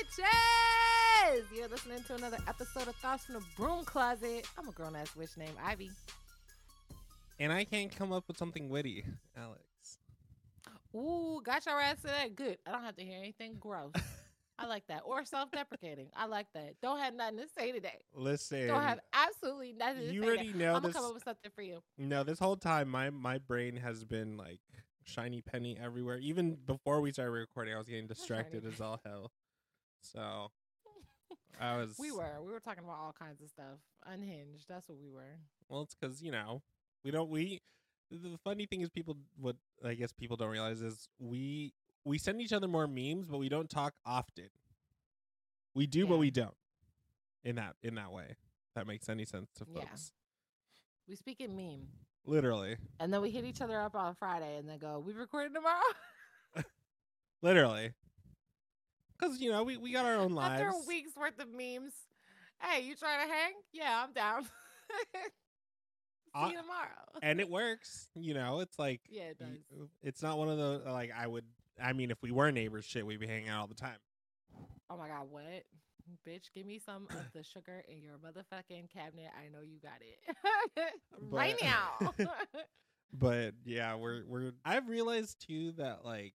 Witches? You're listening to another episode of Thotz from the Broom Closet. I'm a grown ass witch named Ivy. And I can't come up with something witty, Alex. Ooh, got your ass to that. Good. I don't have to hear anything gross. I like that. Or self deprecating. I like that. Don't have nothing to say today. Listen, Don't have absolutely nothing to you say. already today. know I'm this. gonna come up with something for you. No, this whole time my my brain has been like shiny penny everywhere. Even before we started recording, I was getting distracted as all hell. So I was. We were. We were talking about all kinds of stuff. Unhinged. That's what we were. Well, it's because you know we don't we. The funny thing is, people what I guess people don't realize is we we send each other more memes, but we don't talk often. We do, but we don't. In that in that way, that makes any sense to Yeah. folks. We speak in meme. Literally, And then we hit each other up on Friday and then go, we recording tomorrow? literally. Because you know we we got our own lives. After a week's worth of memes. Hey, you trying to hang? Yeah, I'm down. See Uh, you tomorrow. and it works. You know, it's like Yeah, it does. It's not one of the like I would. I mean, if we were neighbors, shit, we'd be hanging out all the time. Oh my god, what? Bitch, give me some of the sugar in your motherfucking cabinet. I know you got it. right now. But yeah, we're we're. I've realized too that like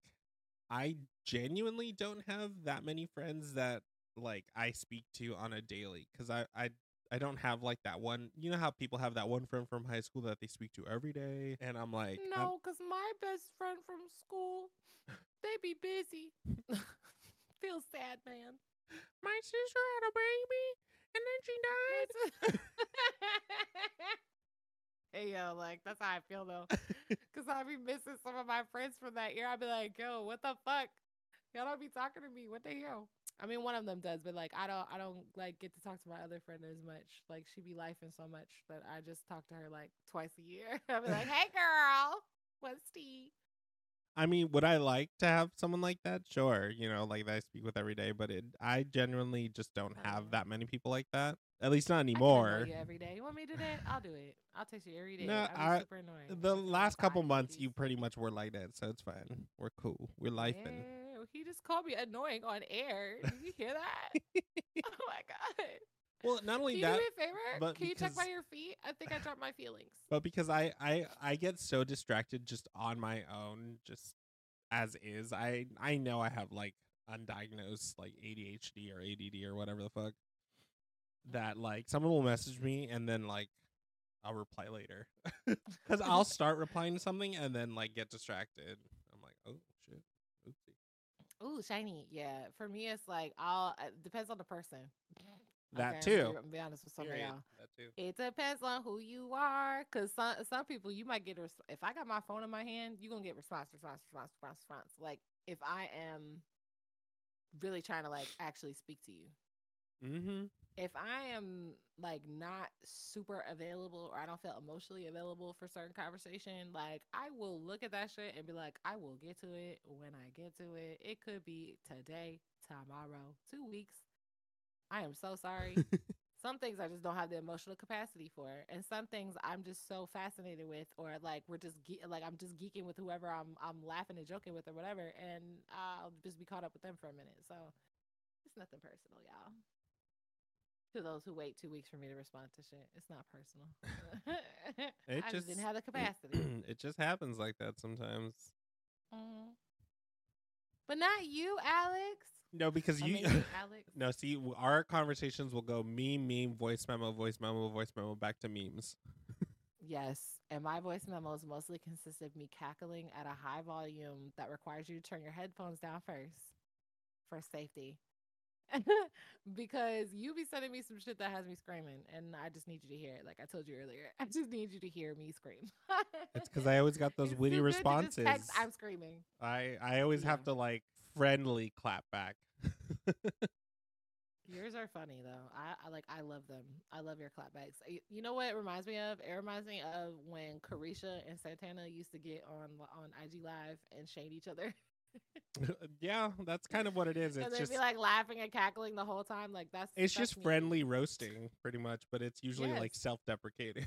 I genuinely don't have that many friends that like I speak to on a daily because I I. I don't have like that one. You know how people have that one friend from high school that they speak to every day, and I'm like, no, because my best friend from school, they be busy. Feel sad, man. my sister had a baby, and then she died. hey yo, like that's how I feel though, because I be missing some of my friends from that year. I be like, yo, what the fuck? Y'all don't be talking to me. What the hell? I mean, one of them does, but like, I don't, I don't like get to talk to my other friend as much. Like, she be lifing so much that I just talk to her like twice a year. I be like, hey girl, what's tea? I mean, would I like to have someone like that? Sure, you know, like that I speak with every day, but it, I genuinely just don't have that many people like that. At least not I anymore. you every day. You want me to do that? I'll do it. I'll text you every day. No, I'll be I- super annoying. The I'll be like, last couple months, you pretty much were like that, so it's fine. We're cool. We're life Yeah, he just called me annoying on air. Did you hear that? oh my god. Well, not only Can you that, do me a favor? but Can you check by your feet? I think I dropped my feelings. but because I, I, I get so distracted just on my own, just as is. I, I know I have like undiagnosed like ADHD or ADD or whatever the fuck. That like someone will message me and then like I'll reply later because I'll start replying to something and then like get distracted. I'm like, oh shit, oopsie. Ooh, shiny. Yeah. For me, it's like I'll. It depends on the person. That Okay, too. I'm gonna be honest with some of y'all. That too. It depends on who you are, cause some some people you might get. A, res- if I got my phone in my hand, you're gonna get response, response, response, response, response. Like if I am really trying to like actually speak to you. Mm-hmm. If I am like not super available or I don't feel emotionally available for certain conversation, like I will look at that shit and be like, I will get to it when I get to it. It could be today, tomorrow, two weeks. I am so sorry. some things I just don't have the emotional capacity for, and some things I'm just so fascinated with, or like we're just ge- like I'm just geeking with whoever I'm I'm laughing and joking with or whatever, and I'll just be caught up with them for a minute. So it's nothing personal, y'all. To those who wait two weeks for me to respond to shit, it's not personal. It I just didn't have the capacity. it just happens like that sometimes. Mhm. But not you, Alex. No, because you. Alex. no, see, our conversations will go meme, meme, voice memo, voice memo, voice memo, back to memes. Yes, and my voice memos mostly consist of me cackling at a high volume that requires you to turn your headphones down first for safety. because you be sending me some shit that has me screaming, and I just need you to hear it. Like I told you earlier, I just need you to hear me scream. It's because I always got those It's witty too good to just responses. text, I'm screaming. I I always have to like friendly clap back. Yours are funny though. I, I like. I love them. I love your clapbacks. Y- You know what it reminds me of? It reminds me of when Carisha and Santana used to get on on IG Live and shade each other, yeah, that's kind of what it is. and It's they'd just be like laughing and cackling the whole time. Like that's it's that's just me. friendly roasting, pretty much, but it's usually like self-deprecating.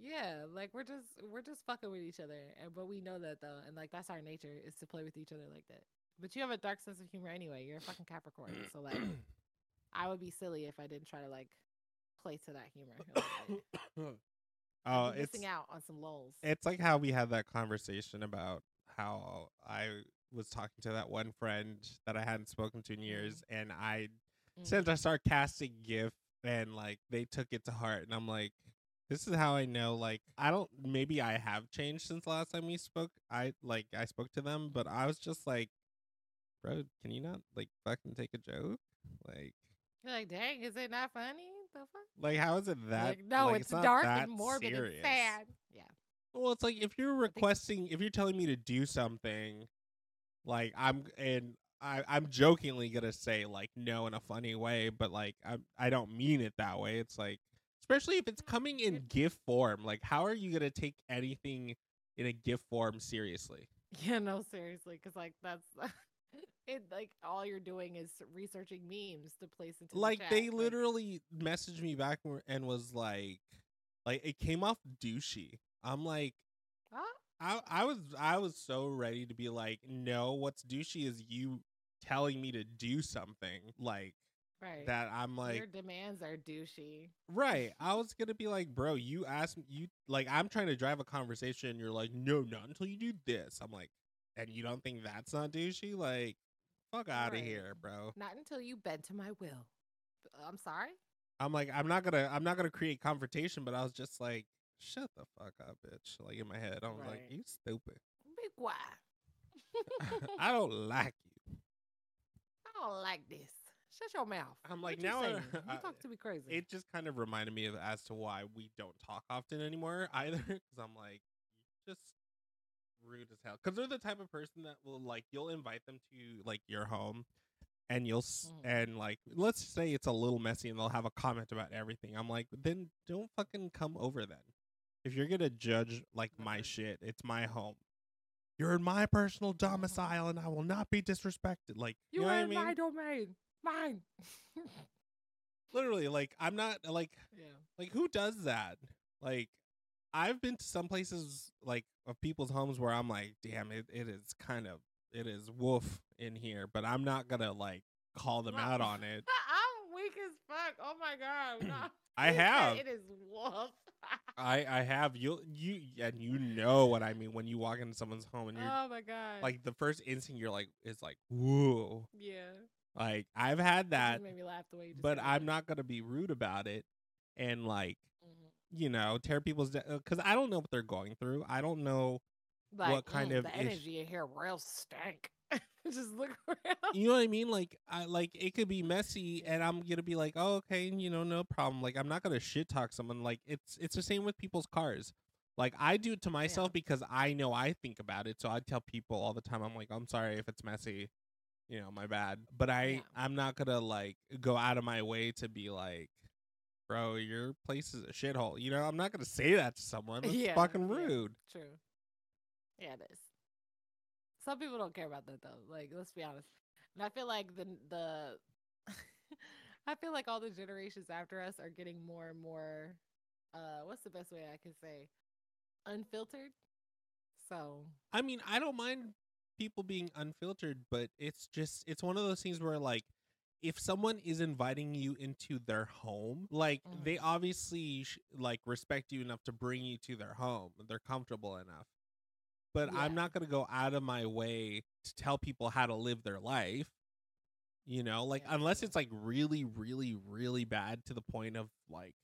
Yeah, like we're just we're just fucking with each other, and but we know that though, and like that's our nature is to play with each other like that. But you have a dark sense of humor anyway. You're a fucking Capricorn, so like, I would be silly if I didn't try to like play to that humor. Like, oh, it's missing out on some lulls. it's like how we had that conversation about how I was talking to that one friend that I hadn't spoken to in years, and I Mm. sent a sarcastic gif, and like they took it to heart, and I'm like, this is how I know. Like, I don't. Maybe I have changed since last time we spoke. I like I spoke to them, but I was just like, bro, can you not like fucking take a joke? Like, You're like, dang, is it not funny? The fuck? like how is it that? like, no, like, it's, not dark and morbid serious. and sad. Well, it's like if you're requesting, if you're telling me to do something, like I'm and I, I'm jokingly gonna say like no in a funny way, but like I I don't mean it that way. It's like especially if it's mm-hmm. coming in GIF form. Like how are you gonna take anything in a GIF form seriously? Yeah, no, seriously, because like that's it. Like all you're doing is researching memes to place into the Like chat, they literally messaged me back and- and was like, like it came off douchey. I'm like. Huh? I I was I was so ready to be like, no, what's douchey is you telling me to do something like right. that. I'm like your demands are douchey. right. I was gonna be like, bro, you asked me, you like, I'm trying to drive a conversation. And you're like, no, not until you do this. I'm like, and you don't think that's not douchey? Like, fuck out of Right. here, bro. Not until you bend to my will. I'm sorry. I'm like, I'm not gonna, I'm not gonna create confrontation, but I was just like, shut the fuck up, bitch. Like in my head, I was like, you stupid. Be quiet. I don't like you. I don't like this. Shut your mouth. I'm What like, you now I- saying? you talk to me crazy. it just kind of reminded me of as to why we don't talk often anymore either because i'm like just rude as hell because they're the type of person that will like you'll invite them to like your home and you'll s Mhm. and like let's say it's a little messy and they'll have a comment about everything i'm like then don't fucking come over then if you're gonna judge like my uh-huh. shit it's my home you're in my personal domicile and i will not be disrespected like you, you know are what i in mean my domain. Mine. literally like i'm not like yeah. Like who does that? Like I've been to some places like of people's homes where I'm like, damn, it, it is kind of it is woof in here, but I'm not gonna like call them out on it. I'm weak as fuck. Oh my god. I have. It is wolf. I I have you you and you know what I mean when you walk into someone's home and you're oh my god. like the first instinct you're like is like whoa. yeah. Like I've had That that, made me laugh the way you just but I'm it. not gonna be rude about it and like Mhm. you know tear people's because I don't know what they're going through. I don't know Like, what kind mm, of the ish- energy in here real stank. just look around. you know what I mean? Like I like it could be messy and I'm gonna be like, oh okay, you know, no problem. Like I'm not gonna shit talk someone. Like it's it's the same with people's cars. Like I do it to myself because I know I think about it. So I tell people all the time, I'm like, I'm sorry if it's messy, you know, my bad. But I Yeah. I'm not gonna like go out of my way to be like, bro, your place is a shithole. You know, I'm not gonna say that to someone. It's Yeah, fucking yeah. rude. True. Yeah, it is. Some people don't care about that though. Like, let's be honest. And I feel like the the I feel like all the generations after us are getting more and more uh what's the best way I can say? Unfiltered. So I mean, I don't mind people being unfiltered, but it's just it's one of those things where like if someone is inviting you into their home, like Mhm. they obviously sh- like respect you enough to bring you to their home. They're comfortable enough. But I'm not going to go out of my way to tell people how to live their life. You know, like Yeah, unless it's like really really really bad to the point of like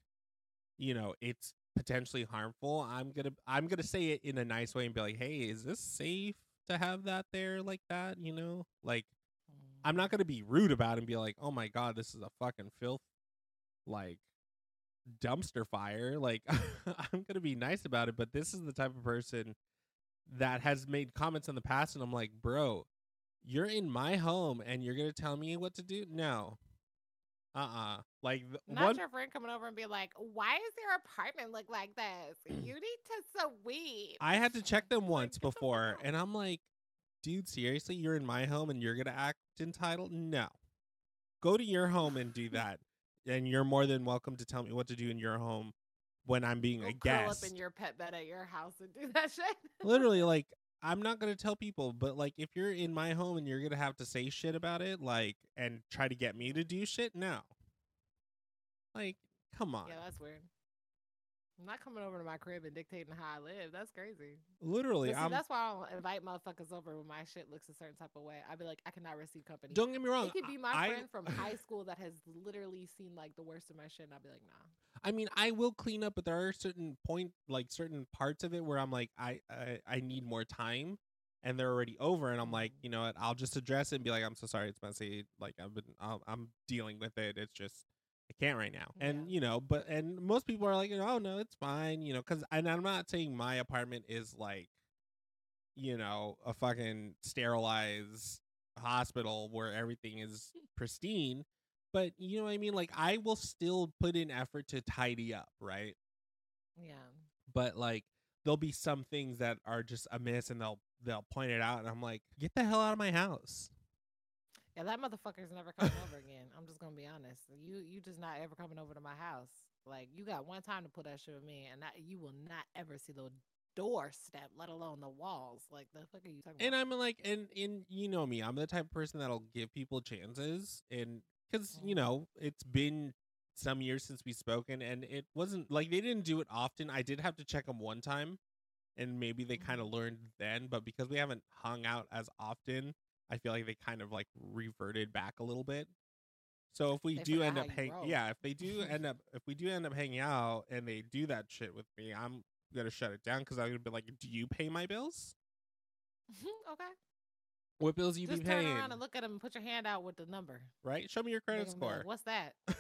you know, it's potentially harmful, I'm going to I'm going to say it in a nice way and be like, "Hey, is this safe to have that there like that?" You know? Like mm. I'm not gonna be rude about it and be like, "Oh my god, this is a fucking filth, like dumpster fire." Like I'm gonna be nice about it, but this is the type of person that has made comments in the past, and I'm like, "Bro, you're in my home and you're gonna tell me what to do?" No, uh, uh Like not one, your friend coming over and be like, "Why is your apartment look like this? You need to sweep." I had to check them once before, and I'm like, "Dude, seriously, you're in my home and you're gonna act entitled? No, go to your home and do that." and you're more than welcome to tell me what to do in your home when I'm being Go a curl up in your pet bed at your house and do that shit. Literally, like I'm not gonna tell people, but like if you're in my home and you're gonna have to say shit about it, like and try to get me to do shit, no. Like, come on. Yeah, that's weird. I'm not coming over to my crib and dictating how I live. That's crazy. Literally, see, I'm. that's why I don't invite motherfuckers over when my shit looks a certain type of way. I'd be like, I cannot receive company. Don't get me wrong. it could be my I, friend from high school that has literally seen like the worst of my shit, and I'd be like, nah. I mean, I will clean up, but there are certain point, like certain parts of it where I'm like, I, I, I need more time, and they're already over, and I'm like, Mhm. you know what? I'll just address it and be like, I'm so sorry, it's messy. Like I've been, I'm, I'm dealing with it. It's just, I can't right now. And Yeah. you know, but and most people are like, oh no, it's fine. You know, because and I'm not saying my apartment is like, you know, a fucking sterilized hospital where everything is pristine. But you know what I mean? Like I will still put in effort to tidy up, right? Yeah. But like there'll be some things that are just amiss and they'll they'll point it out and I'm like, get the hell out of my house. Yeah, that motherfucker's never coming over again. I'm just gonna be honest. You you just not ever coming over to my house. Like you got one time to put that shit with me, and that you will not ever see the doorstep, let alone the walls. Like the fuck are you talking And about? I'm like, and and you know me, I'm the type of person that'll give people chances, and because you Mhm. know it's been some years since we've spoken, and it wasn't like they didn't do it often. I did have to check them one time, and maybe they kind of learned then, but because we haven't hung out as often, I feel like they kind of like reverted back a little bit. So if we They do end up you hang, roll. yeah, if they do end up, if we do end up hanging out and they do that shit with me, I'm gonna shut it down because I'm gonna be like, do you pay my bills? okay. What bills you Just be turn paying? around and look at them and put your hand out with the number. right? Show me your credit credit 'em be like, score. What's that?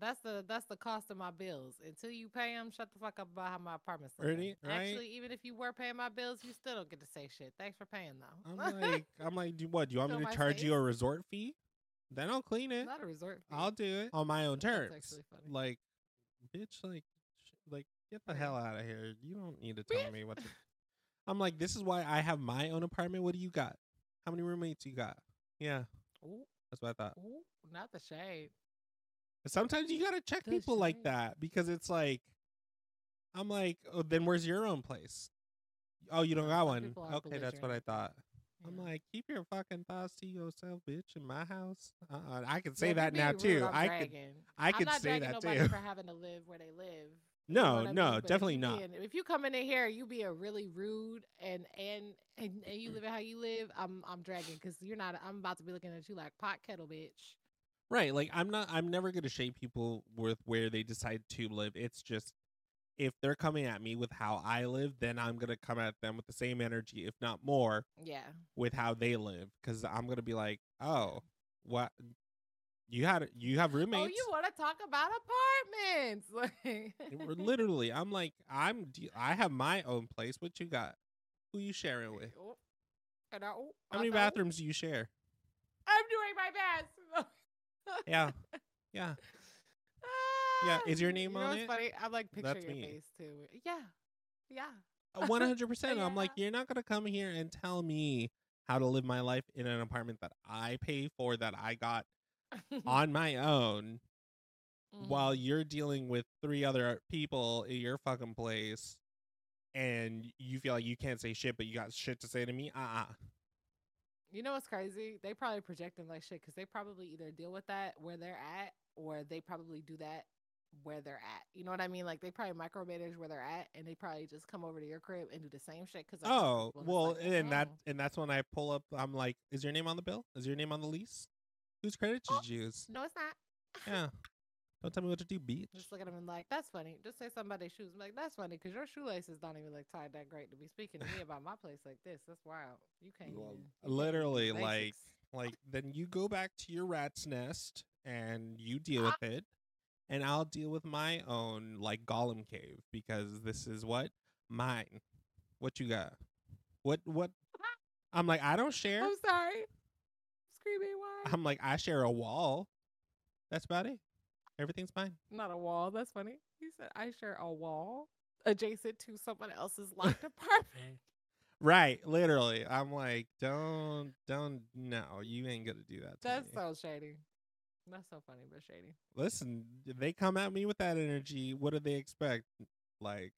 that's the that's the cost of my bills. Until you pay them, shut the fuck up about how my apartment's looking. Really? Right? Actually, even if you were paying my bills, you still don't get to say shit. Thanks for paying though. I'm like, I'm like, do what? Do you want Show me my to charge you face. a resort fee? Then I'll clean it. not a resort. Fee. I'll do it on my own That's terms. actually funny. Like, bitch, like, sh- like, get the hell out of here. You don't need to tell me what. to... I'm like, this is why I have my own apartment. What do you got? How many roommates you got? Yeah, Ooh, that's what I thought. ooh, not the shade. Sometimes you gotta check The people like that because it's like, I'm like, oh, then where's your own place? Oh, you don't got one. Okay, that's what I thought. I'm like, keep your fucking thoughts to yourself, bitch. In my house, uh-uh. I can say you that now too. I can, I could, dragging. I I'm not say that too. for having to live where they live. No, no? But if definitely not. being- if you come in here, you being really rude and and and, and you live how you live, I'm I'm dragging because you're not. I'm about to be looking at you like pot kettle, bitch. Right. Like I'm not I'm never gonna shame people with where they decide to live. It's just if they're coming at me with how I live, then I'm gonna come at them with the same energy, if not more, Yeah. with how they live. Cause I'm gonna be like, Oh, what you had you have roommates. Oh, you want to talk about apartments? Like- We're literally I'm like, I'm I have my own place. What you got? Who you sharing with? Oh, and I, oh, How many bathrooms do you share? I'm doing my best. Yeah. Yeah. Yeah, is your Ah, name you know on it? Funny? I'm like picturing That's your me. face too. Yeah, yeah. One hundred percent. I'm like, you're not gonna come here and tell me how to live my life in an apartment that I pay for that I got on my own while Mhm. you're dealing with three other people in your fucking place and you feel like you can't say shit but you got shit to say to me. Uh uh You know what's crazy? They probably projecting like shit because they probably either deal with that where they're at, or they probably do that where they're at. You know what I mean? Like they probably micromanage where they're at, and they probably just come over to your crib and do the same shit. Because Oh, well, and that and that's when I pull up I'm like, is your name on the bill? Is your name on the lease? Whose credit Oh. did you use? no, it's not. Yeah. Don't tell me what to do, bitch. Just look at them and like, that's funny. Just say somebody's shoes. I'm like, that's funny because your shoelaces don't even look tied that great to be speaking to me about my place like this. That's wild. You can't. Well, even, you can't even do literally, the like, like then you go back to your rat's nest and you deal Ah. with it and i'll deal with my own like gollum cave because this is what mine what you got what what i'm like i don't share I'm sorry. Screaming why? i'm like i share a wall that's about it everything's fine Not a wall. That's funny. He said I share a wall adjacent to someone else's locked apartment. right literally i'm like don't don't no you ain't gonna do that That's me. so shady. That's so funny, but shady. listen if they come at me with that energy what do they expect like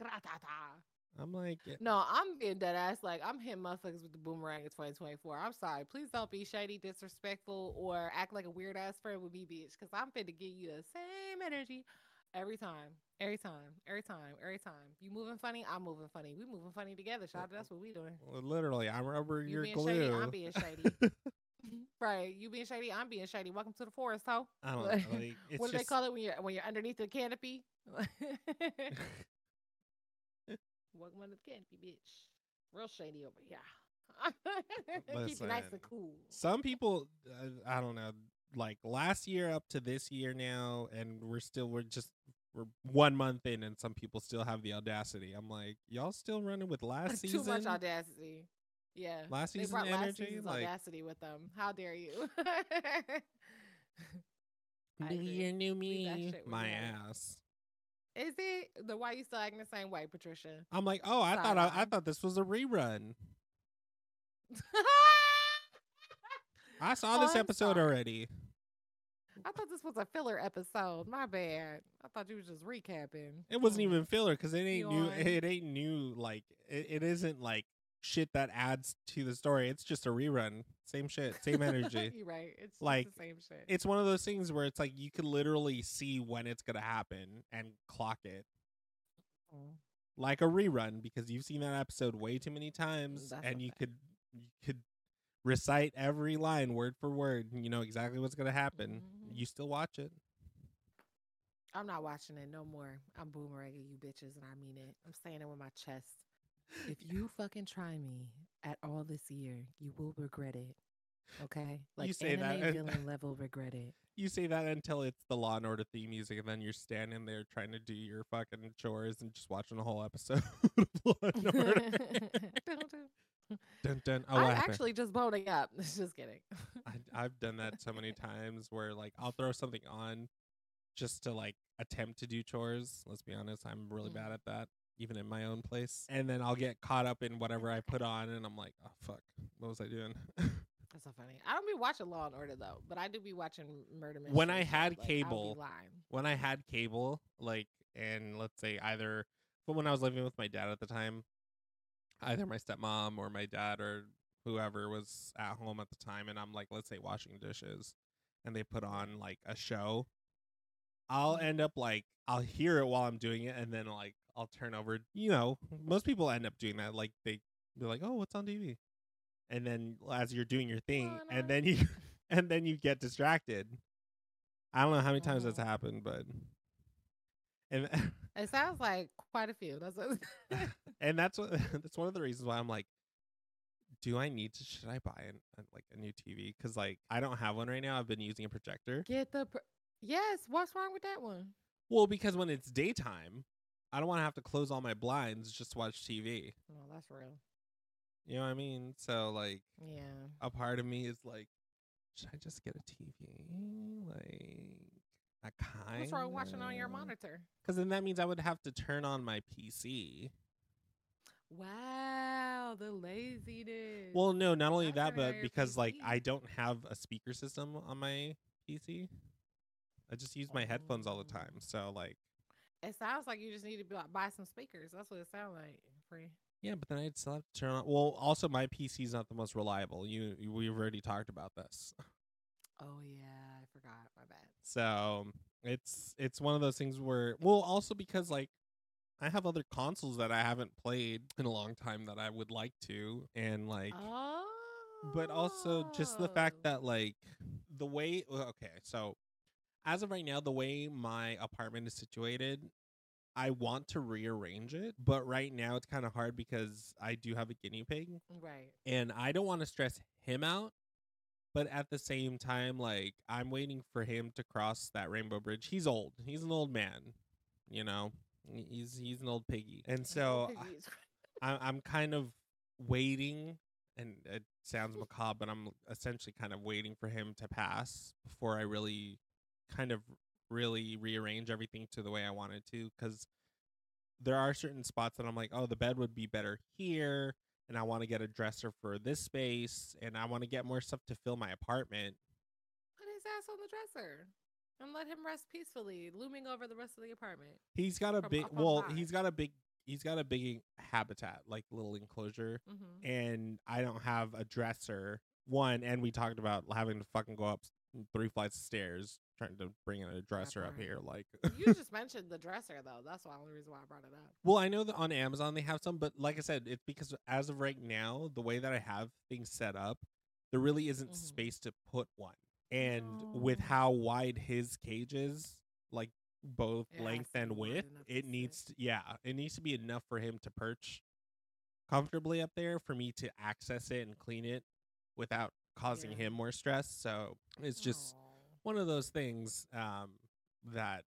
Gratata. I'm like, yeah, No, I'm being dead ass. Like I'm hitting motherfuckers with the boomerang in 2024. I'm sorry. Please don't be shady, disrespectful, or act like a weird ass friend with me, bitch. Because I'm finna give you the same energy every time, every time, every time, every time. You moving funny, I'm moving funny. We moving funny together, Shada. That's what we doing. literally, I'm rubber, You you're being glue. shady, I'm being shady. right. You being shady, I'm being shady. Welcome to the forest, ho. I don't know. Like, what do they call it when you're when you're underneath the canopy? Welcome under the canopy, bitch. Real shady over here. Keep it nice and cool. some people uh, i don't know like last year up to this year now and we're still we're just we're one month in and some people still have the audacity i'm like y'all still running with last season? Too much audacity. Yeah. Last they season brought last energy, season's like- audacity with them. How dare you? New year new me my ass Is it the why you still acting the same way, Patricia? i'm like oh i thought I, I thought this was a rerun i saw Oh, this I'm episode sorry. already I thought this was a filler episode. My bad. I thought you was just recapping. it wasn't Oh. even filler because it ain't new Yawn. it ain't new like it, it isn't like shit that adds to the story it's just a rerun same shit same energy You're right. It's Like, same shit. it's one of those things where it's like you can literally see when it's gonna happen and clock it Mm. like a rerun because you've seen that episode way too many times That's and you fact. could you could recite every line word for word and you know exactly what's gonna happen Mhm. you still watch it I'm not watching it no more. I'm boomeranging you bitches, and I mean it. I'm saying it with my chest. If you fucking try me at all this year, you will regret it. Okay, like you say that anime and- villain level regret it. you say that until it's the law and order theme music and then you're standing there trying to do your fucking chores and just watching the whole episode of law and order dun, dun. oh I'm actually just boning up. just kidding. I, I've done that so many times where like I'll throw something on just to like attempt to do chores. Let's be honest, I'm really bad Mhm. at that, even in my own place. And then I'll get caught up in whatever I put on, and I'm like, oh fuck, what was I doing? That's so funny. I don't be watching Law and Order though, but I do be watching Murder Mystery. When I had like, cable, when I had cable, like, and let's say either, but when I was living with my dad at the time, either my stepmom or my dad or whoever was at home at the time, and I'm like, let's say washing dishes, and they put on like a show, I'll mm-hmm. end up like I'll hear it while I'm doing it, and then like I'll turn over. You know, most people end up doing that. Like they be like, oh, what's on TV, and then as you're doing your thing, and then you and then you get distracted. I don't know how many times that's Mhm. happened, but and It sounds like quite a few. That's what and that's what that's one of the reasons why I'm like, do I need to? Should I buy an, an, like a new TV? Because like I don't have one right now. I've been using a projector. get the. Pr- yes, what's wrong with that one? Well, because when it's daytime, I don't want to have to close all my blinds just to watch TV. No, that's real. You know what I mean? So like, Yeah. a part of me is like, should I just get a TV? Like, a kind. What's wrong watching on your monitor? Because then that means I would have to turn on my PC. Wow, the laziness. Well, no, not only I that, but because like I don't have a speaker system on my PC. I just use my oh. headphones all the time. Oh. So like, it sounds like you just need to bu- buy some speakers. That's what it sounds like. Free. yeah, but then I'd still have to turn on. Well, also my PC is not the most reliable. You, you we've already talked about this. Oh yeah, I forgot. My bad. So it's it's one of those things where well also because like I have other consoles that I haven't played in a long time that I would like to and like Oh. but also just the fact oh. that like the way okay so as of right now the way my apartment is situated I want to rearrange it but right now it's kind of hard because I do have a guinea pig Right. and I don't want to stress him out. But at the same time, like I'm waiting for him to cross that rainbow bridge. He's old. He's an old man, you know. He's he's an old piggy, and so I- I'm I'm kind of waiting, and it sounds macabre, but I'm essentially kind of waiting for him to pass before I really, kind of really rearrange everything to the way I wanted to. Because there are certain spots that I'm like, oh, the bed would be better here, and I want to get a dresser for this space, and I want to get more stuff to fill my apartment. Put his ass on the dresser and let him rest peacefully, looming over the rest of the apartment. He's got a big well, high. he's got a big he's got a big habitat, like little enclosure, Mm-hmm. and I don't have a dresser. One, and we talked about having to fucking go up three flights of stairs trying to bring in a dresser up here. Like, you just mentioned the dresser though. That's the only reason why I brought it up. well, I know that on Amazon they have some, but like I said, it's because as of right now, the way that I have things set up, there really isn't Mhm. space to put one. And with how wide his cage is, like both has length and width, it needs to, yeah, it needs to be enough for him to perch comfortably up there for me to access it and clean it without causing Yeah. him more stress. So it's just Aw. One of those things um, that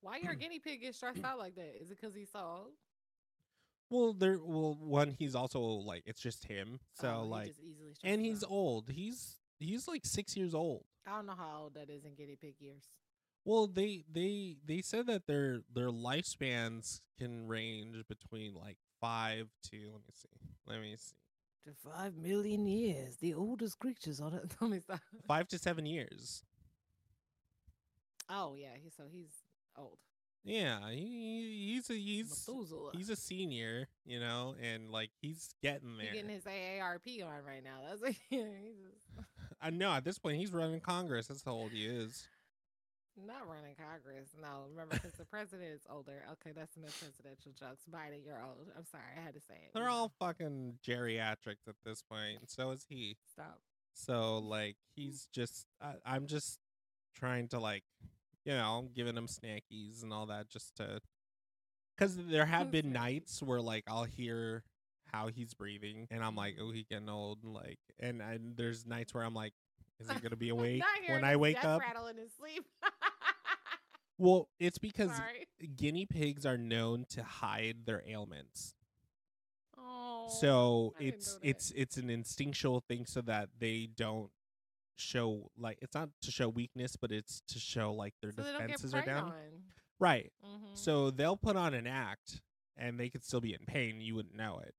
why your guinea pig get stressed out like that? Is it because he's so old? well, there, well, one he's also like it's just him, so Oh, like, just and he's out. old. He's he's like six years old. I don't know how old that is in guinea pig years. Well, they they they said that their their lifespans can range between like five to let me see, let me see, To five million years, the oldest creatures on it. Let me five to seven years. Oh yeah, he so he's old. Yeah, he, he's a he's Methuselah. he's a senior, you know, and like he's getting He there. getting his AARP on right now. That's like he's just I know at this point he's running Congress. That's how old he is. not running Congress. No, remember because the president is older. Okay, that's enough presidential jokes. Biden, you're old. I'm sorry, I had to say it. They're all fucking geriatrics at this point, point. so is he. stop. So like he's just I, I'm just trying to like you know giving him snackies and all that just to because there have been nights where like I'll hear how he's breathing and I'm like oh he getting old and like and and there's nights where I'm like is he gonna be awake when I wake up? rattle in his sleep. Well, it's because Sorry. guinea pigs are known to hide their ailments. Oh. so I it's it's it's an instinctual thing so that they don't show like it's not to show weakness but it's to show like their so they don't get defenses are down on. right Mhm. so they'll put on an act and they could still be in pain you wouldn't know it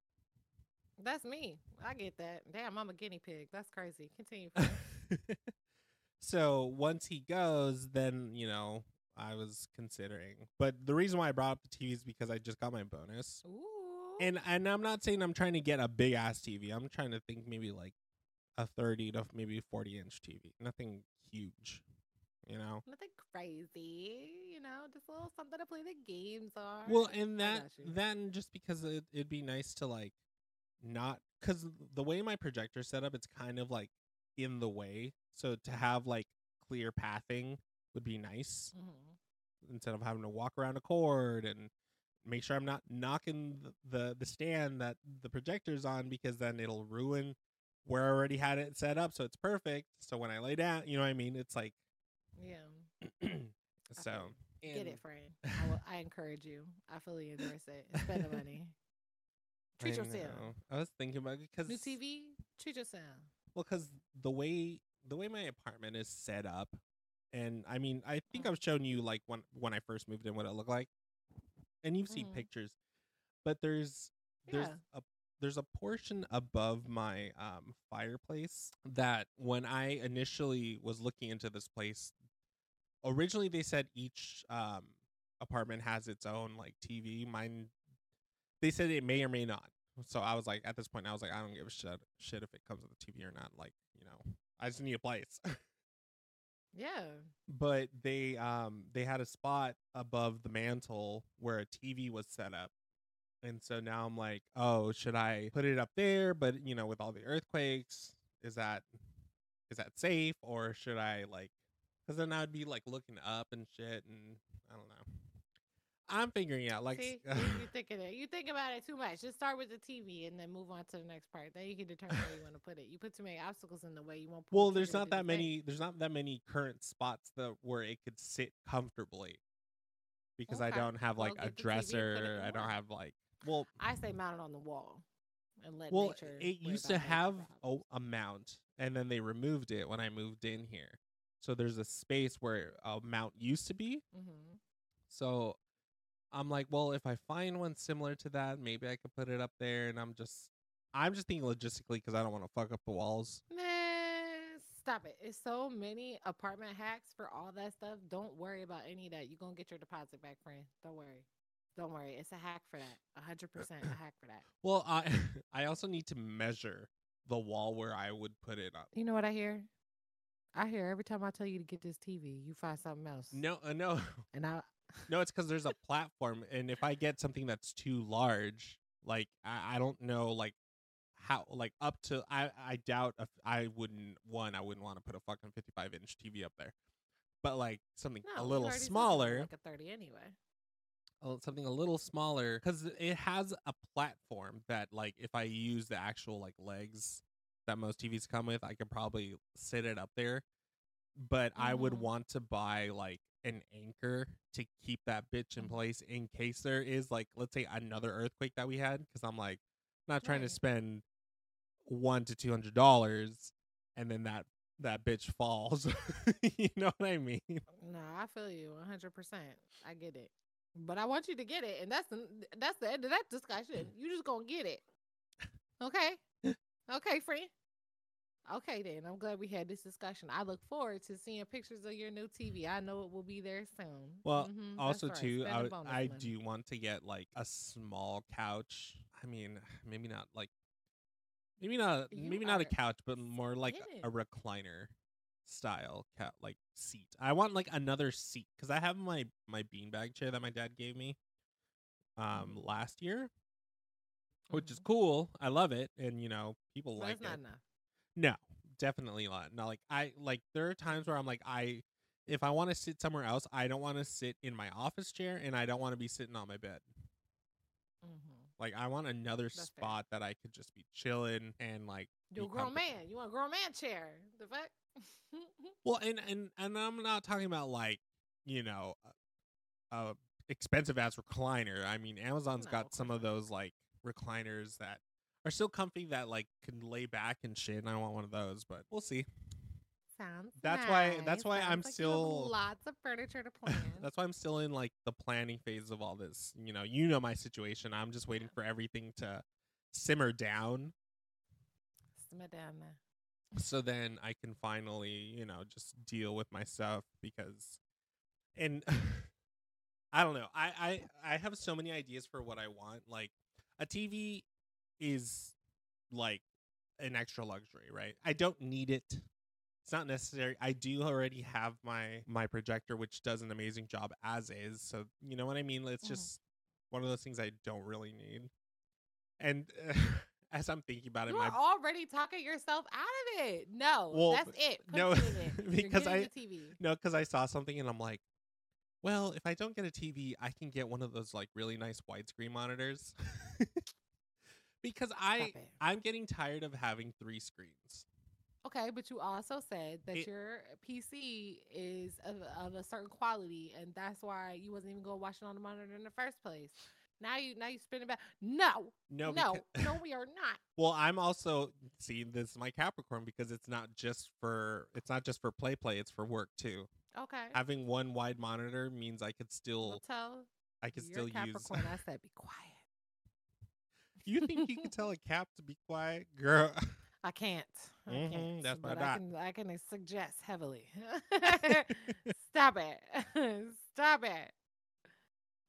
That's me. I get that. Damn, I'm a guinea pig. That's crazy. Continue. so once he goes then you know i was considering but the reason why i brought up the tv is because i just got my bonus Ooh. and and i'm not saying i'm trying to get a big ass tv i'm trying to think maybe like a 30 to maybe 40 inch tv nothing huge you know Nothing crazy, you know, just a little something to play the games on. well and that got you. that and just because it, it'd be nice to like not because the way my projector set up it's kind of like in the way so to have like clear pathing would be nice Mhm. instead of having to walk around a cord and make sure i'm not knocking th- the the stand that the projector's on because then it'll ruin where i already had it set up so it's perfect so when i lay down you know what i mean it's like Yeah. so Get and it, friend. I, will, I encourage you. I fully endorse it. Spend the money. Treat I yourself. know. i was thinking about it because New TV. Treat yourself. Well, because the way the way my apartment is set up, and I mean, I think. I've shown you like when when I first moved in what it looked like, and you've seen Mhm. pictures, but there's there's Yeah. a there's a portion above my um fireplace that when I initially was looking into this place, originally they said each um apartment has its own like TV. Mine, they said it may or may not. So I was like, at this point, I was like, I don't give a shit shit if it comes with a TV or not. Like, you know, I just need a place. Yeah. but they um they had a spot above the mantle where a TV was set up. And so now I'm like, oh, should I put it up there? But you know, with all the earthquakes, is that is that safe or should I like? Because then I would be like looking up and shit, and I don't know. I'm figuring out like See, you, thinking it. You think about it too much. Just start with the TV and then move on to the next part. Then you can determine where you want to put it. You put too many obstacles in the way, you won't. well, the there's not that many. There's not that many current spots that where it could sit comfortably. Because I don't have Well, like a get the TV and put it in dresser. I don't have like well. I say mount it on the wall, and let well, nature. it used to have a, a mount, and then they removed it when I moved in here. So there's a space where a mount used to be. Mhm. So I'm like, well, if I find one similar to that, maybe I could put it up there. And I'm just, I'm just thinking logistically because I don't want to fuck up the walls. Stop it. It's so many apartment hacks for all that stuff. Don't worry about any of that. You're going to get your deposit back, friend. Don't worry. Don't worry, it's a hack for that. A hundred percent a hack for that. Well, I I also need to measure the wall where I would put it up. You know what I hear? I hear every time I tell you to get this TV, you find something else. No, uh, no, And I no. It's because there's a platform, and if I get something that's too large, like I, I don't know, like how, like up to I I doubt if I wouldn't one I wouldn't want to put a fucking 55 inch TV up there, but like something no, a little already said you smaller, like a thirty anyway. Something a little smaller because it has a platform that like if i use the actual like legs that most tvs come with i could probably sit it up there but i would Mhm. want to buy like an anchor to keep that bitch in Mhm. place in case there is like let's say another earthquake that we had because i'm like not trying to spend one to two hundred dollars and then that that bitch falls you know what i mean No, I feel you hundred percent. I get it. But I want you to get it, and that's the that's the end of that discussion. You just gonna get it. Okay? okay, friend. Okay then. I'm glad we had this discussion. I look forward to seeing pictures of your new TV. I know it will be there soon. Well, Mhm, also right, too, I, would- I do want to get like a small couch. I mean, maybe not like maybe not You maybe not a couch, but more like a it. recliner style cat like seat. I want like another seat because I have my my beanbag chair that my dad gave me um Mhm. last year, which is Mhm. cool. I love it, and you know people But like it. enough. No, definitely not. Not like I like there are times where I'm like I if I want to sit somewhere else, I don't want to sit in my office chair and I don't want to be sitting on my bed. Mm-hmm. Like I want another fair. spot that I could just be chilling and like You're a grown man. You want a grown man chair. The fuck? Well, and and and I'm not talking about like, you know, a, a expensive ass recliner. I mean, Amazon's No, got some of those like recliners that are still comfy that like can lay back and shit. And I want one of those, but we'll see. Sounds That's why- that's nice. why I'm like still- lots of furniture to plan. That's why I'm still in like the planning phase of all this. You know, you know my situation. I'm just waiting for everything to simmer down Simmer down so then I can finally, you know, just deal with my stuff because and I don't know. I I I have so many ideas for what I want. Like a TV is like an extra luxury, right? I don't need it. It's not necessary. I do already have my my projector which does an amazing job as is. So, you know what I mean? It's Mhm. just one of those things I don't really need. And as I'm thinking about it, You my are already talking yourself out of it. No, Well, that's it. Put no, a pin in it. Because I-. No, because I saw something and I'm like, well, if I don't get a TV, I can get one of those like really nice widescreen monitors. because I it. I'm getting tired of having three screens. Okay, but you also said that It- your PC is of, of a certain quality, and that's why you wasn't even going to watch it on the monitor in the first place. Now you now you spinning back. No, No, no, becau- no, we are not. well, I'm also seeing this my Capricorn because it's not just for it's not just for play play, it's for work too. Okay. Having one wide monitor means I could still tell I could still use. Capricorn. I said be quiet. you think you can tell a cap to be quiet, girl? I can't. Mhm, can't. that's my I can. I can suggest heavily. Stop it. Stop it.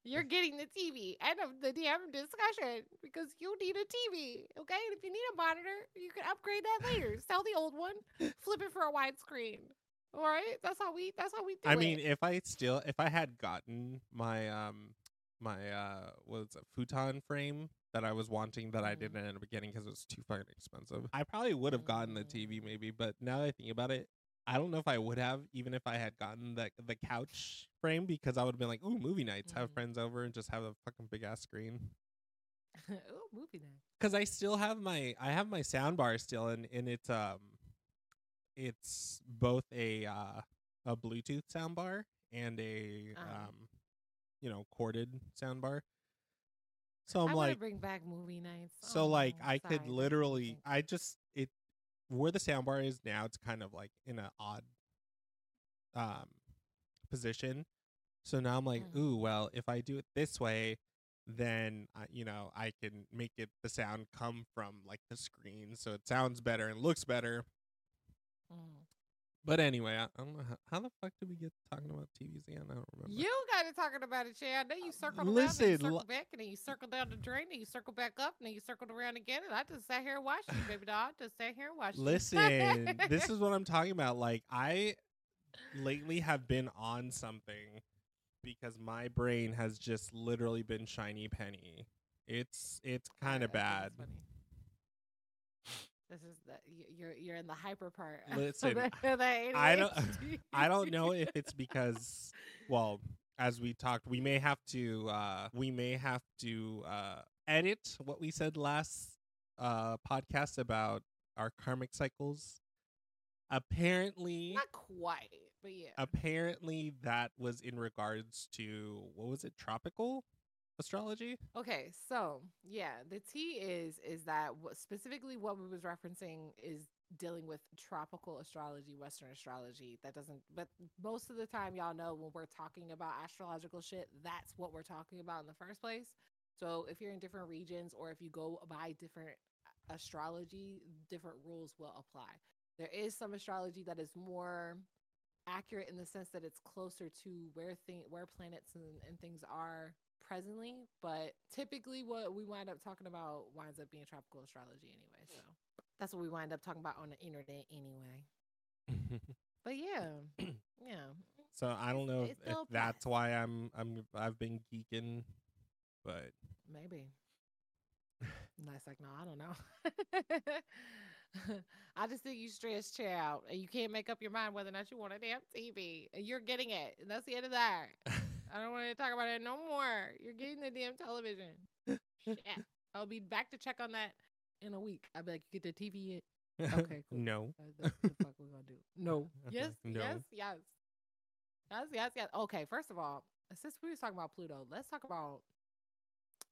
You're getting the TV. End of the damn discussion because you need a TV. Okay, and if you need a monitor, you can upgrade that later. Sell the old one, flip it for a widescreen. All right, that's how we. That's how we do I it. mean, if I still if I had gotten my um my uh what was it futon frame that I was wanting that I Mhm. didn't end up getting because it was too fucking expensive, I probably would have gotten the TV Mm. maybe. But now that I think about it, I don't know if I would have even if I had gotten the the couch frame because I would have been like, ooh, movie nights, have Mhm. friends over and just have a fucking big ass screen. oh, movie night. Because I still have my I have my sound bar still and and it's um it's both a uh a Bluetooth sound bar and a Uh-huh. um you know corded sound bar. So I'm I like bring back movie nights. so like Oh, I sorry, could literally. I just it where the sound bar is now it's kind of like in an odd um position. So now I'm like, Mhm. ooh, well, if I do it this way, then I, you know I can make it the sound come from like the screen, so it sounds better and looks better. Mm. But anyway, I, I don't know how, how the fuck did we get talking about TVs again? I don't remember. You got it talking about it, Chad. Uh, then you circled Listen, then you circled back, and then you circled down the drain, and you circled back up, and then you circled around again, and I just sat here and watched you, baby doll. I just sat here and watched you. Listen, this is what I'm talking about. Like I lately have been on something because my brain has just literally been shiny penny. It's it's kind of think bad. This is the you're you're in the hyper part. Listen, the- the I don't- I don't know if it's because well, as we talked, we may have to uh we may have to uh edit what we said last uh podcast about our karmic cycles. Apparently Not quite, but yeah. apparently that was in regards to what was it tropical astrology Okay, so yeah, the T is is that what specifically what we was referencing is dealing with tropical astrology, Western astrology. That doesn't, but most of the time, y'all know when we're talking about astrological shit, that's what we're talking about in the first place. So if you're in different regions or if you go by different astrology, different rules will apply. There is some astrology that is more accurate in the sense that it's closer to where thing where planets and, and things are presently, but typically what we wind up talking about winds up being tropical astrology anyway. So that's what we wind up talking about on the internet anyway. But yeah, yeah. so i don't know if, if that's why i'm i'm i've been geeking but Maybe. nice like no, I don't know. I just think you stress chair out and you can't make up your mind whether or not you want a damn TV. And you're getting it. And that's the end of that. I don't want to talk about it no more. You're getting the damn television. Shit. I'll be back to check on that in a week. I'll be like, you get the TV yet? Okay, cool. no That's the fuck we're gonna do. No. Yes. No. Yes. Yes. Yes. Yes. Yes. Okay. First of all, since we was talking about Pluto, let's talk about.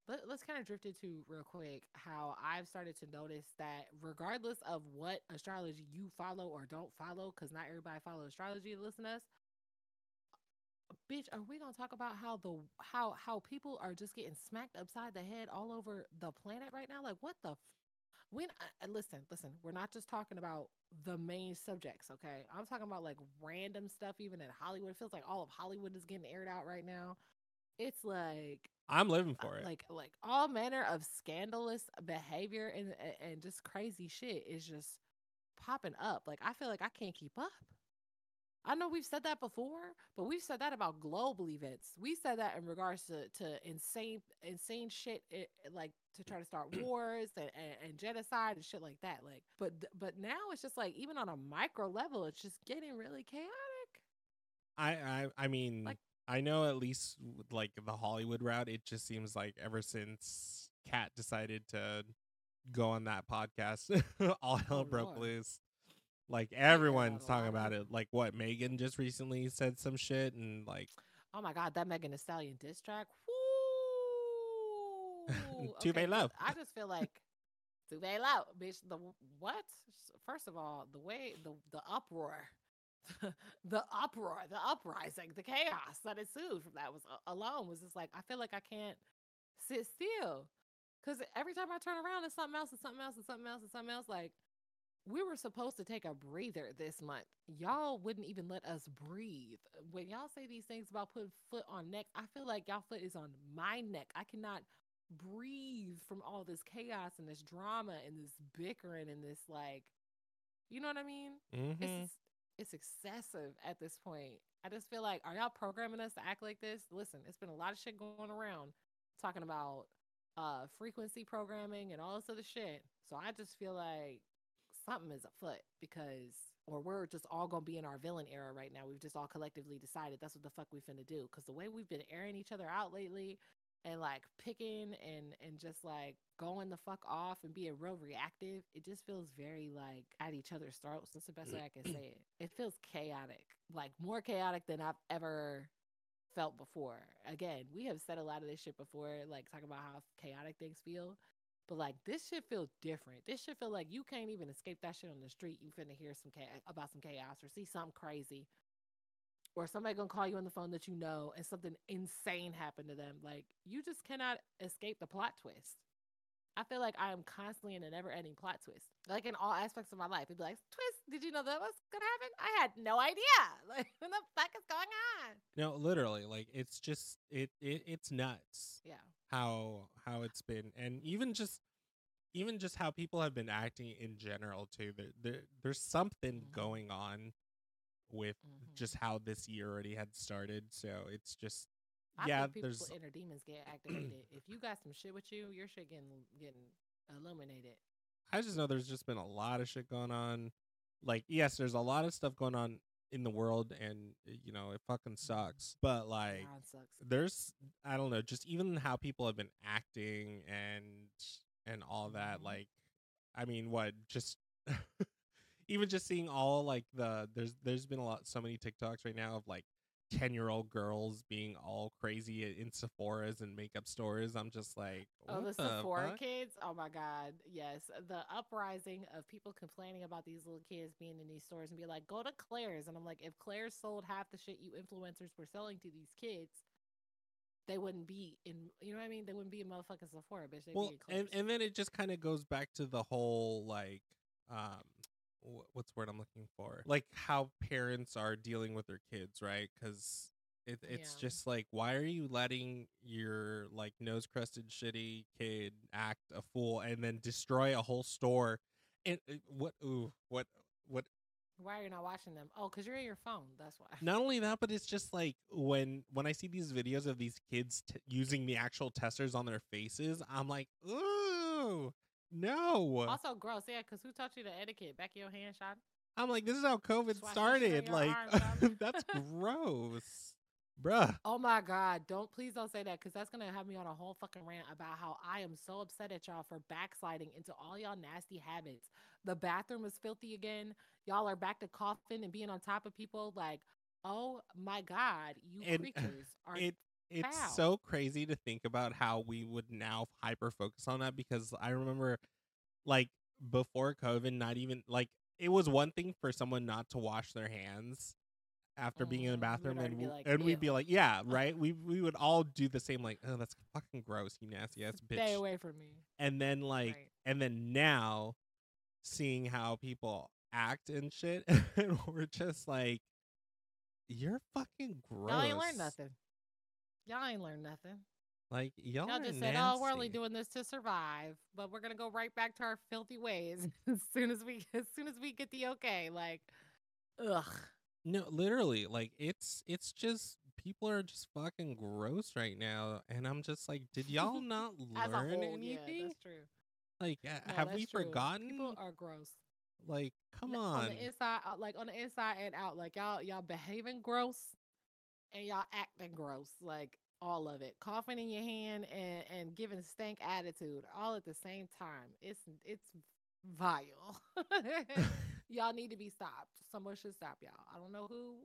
Let, let's kind of drift into real quick how I've started to notice that regardless of what astrology you follow or don't follow, because not everybody follows astrology to listen to us. Bitch, are we gonna talk about how the how how people are just getting smacked upside the head all over the planet right now? Like, what the f- when I, listen, listen, we're not just talking about the main subjects, okay? I'm talking about like random stuff, even in Hollywood. It feels like all of Hollywood is getting aired out right now. It's like, i'm living uh, for it like, like all manner of scandalous behavior and- and just crazy shit is just popping up. Like I feel like I can't keep up. I know we've said that before, but we've said that about global events. We said that in regards to, to insane insane shit, it, like to try to start wars and, and, and genocide and shit like that. Like, but but now it's just like even on a micro level, it's just getting really chaotic. I, I I mean, Like- I know at least like the Hollywood route, it just seems like ever since Katt decided to go on that podcast, all hell Oh, broke Lord. loose. Like everyone's talking about it. Like what Megan just recently said some shit, and like Oh my god, that Megan Thee Stallion diss track. Woo! Too so low. I just feel like too bad low, bitch. The what? First of all, the way the the uproar, the uproar, the uprising, the chaos that ensued from that was alone was just like I feel like I can't sit still because every time I turn around, it's something else, and something else, and something else, and something else. Like we were supposed to take a breather this month. Y'all wouldn't even let us breathe. When y'all say these things about putting foot on neck, I feel like y'all foot is on my neck. I cannot breathe from all this chaos and this drama and this bickering and this like, you know what I mean? mhm. It's it's excessive at this point. I just feel like, are y'all programming us to act like this? Listen, it's been a lot of shit going around talking about uh frequency programming and all this other shit. So I just feel like something is afoot because or we're just all gonna be in our villain era right now. We've just all collectively decided that's what the fuck we finna do. Cause the way we've been airing each other out lately and like picking and and just like going the fuck off and being real reactive, it just feels very like at each other's throats. That's the best way I can say it. It feels chaotic, like more chaotic than I've ever felt before. Again, we have said a lot of this shit before, like talking about how chaotic things feel. But like this shit feel different. This shit feel like you can't even escape that shit on the street. You finna hear some cha- about some chaos or see something crazy, or somebody gonna call you on the phone that you know and something insane happened to them. Like you just cannot escape the plot twist. I feel like I am constantly in a never ending plot twist. Like in all aspects of my life. It'd be like, twist, did you know that was gonna happen? I had no idea. Like what the fuck is going on? No, literally, like it's just it, it it's nuts Yeah. How how it's been, and even just even just how people have been acting in general too. There, there there's something Mhm. going on with Mhm. just how this year already had started. So it's just I yeah, think there's inner demons get activated. if you got some shit with you, your shit getting getting illuminated. I just know there's just been a lot of shit going on. Like, yes, there's a lot of stuff going on in the world, and uh, you know it fucking sucks. But like, God sucks. there's I don't know, just even how people have been acting and and all that. Mhm. Like, I mean, what just even just seeing all like the there's there's been a lot so many TikToks right now of like 10 year old girls being all crazy in Sephora's and makeup stores. I'm just like, Oh, what the Sephora fuck? kids. Oh my God. Yes. The uprising of people complaining about these little kids being in these stores and be like, go to Claire's. And I'm like, if Claire's sold half the shit you influencers were selling to these kids, they wouldn't be in, you know what I mean? They wouldn't be in motherfucking Sephora, bitch. They'd well be in and, and then it just kind of goes back to the whole like um what's the word i'm looking for like how parents are dealing with their kids right because it, it's Yeah. just like why are you letting your like nose crusted shitty kid act a fool and then destroy a whole store and uh, what ooh what what Why are you not watching them? Oh, because you're in your phone. That's why. not only that but it's just like when when i see these videos of these kids t- using the actual testers on their faces i'm like ooh no Also, gross. Yeah, because who taught you the etiquette? Back of your hand shot. I'm like, this is how COVID Just wash that shit started. Like, arm, that's gross, bruh. Oh my God. Don't please don't say that because that's gonna have me on a whole fucking rant about how I am so upset at y'all for backsliding into all y'all nasty habits. The bathroom is filthy again. Y'all are back to coughing and being on top of people. Like, oh my God, you And creatures are It it's so crazy to think about how we would now hyper focus on that because I remember, like, before COVID, not even like it was one thing for someone not to wash their hands after being in the we would bathroom, and be w- like, and we'd be like, yeah, right. we we would all do the same, like, oh, that's fucking gross, you nasty ass bitch. stay away from me. and then like Right. and then now seeing how people act and shit and we're just like you're fucking gross Y'all ain't learned nothing. Y'all ain't learned nothing. like y'all, Y'all just said, "Oh, we're only doing this to survive, but we're gonna go right back to our filthy ways as soon as we as soon as we get the okay." Like, ugh. no literally like it's it's just people are just fucking gross right now and i'm just like did y'all not learn whole, anything yeah, that's true. like No, have we true. forgotten People are gross. like come N- on, the inside, uh, like on the inside and out. Like y'all, y'all behaving gross, and y'all acting gross. Like all of it, coughing in your hand and and giving stank attitude, all at the same time. It's it's vile. y'all need to be stopped. Someone should stop y'all. I don't know who.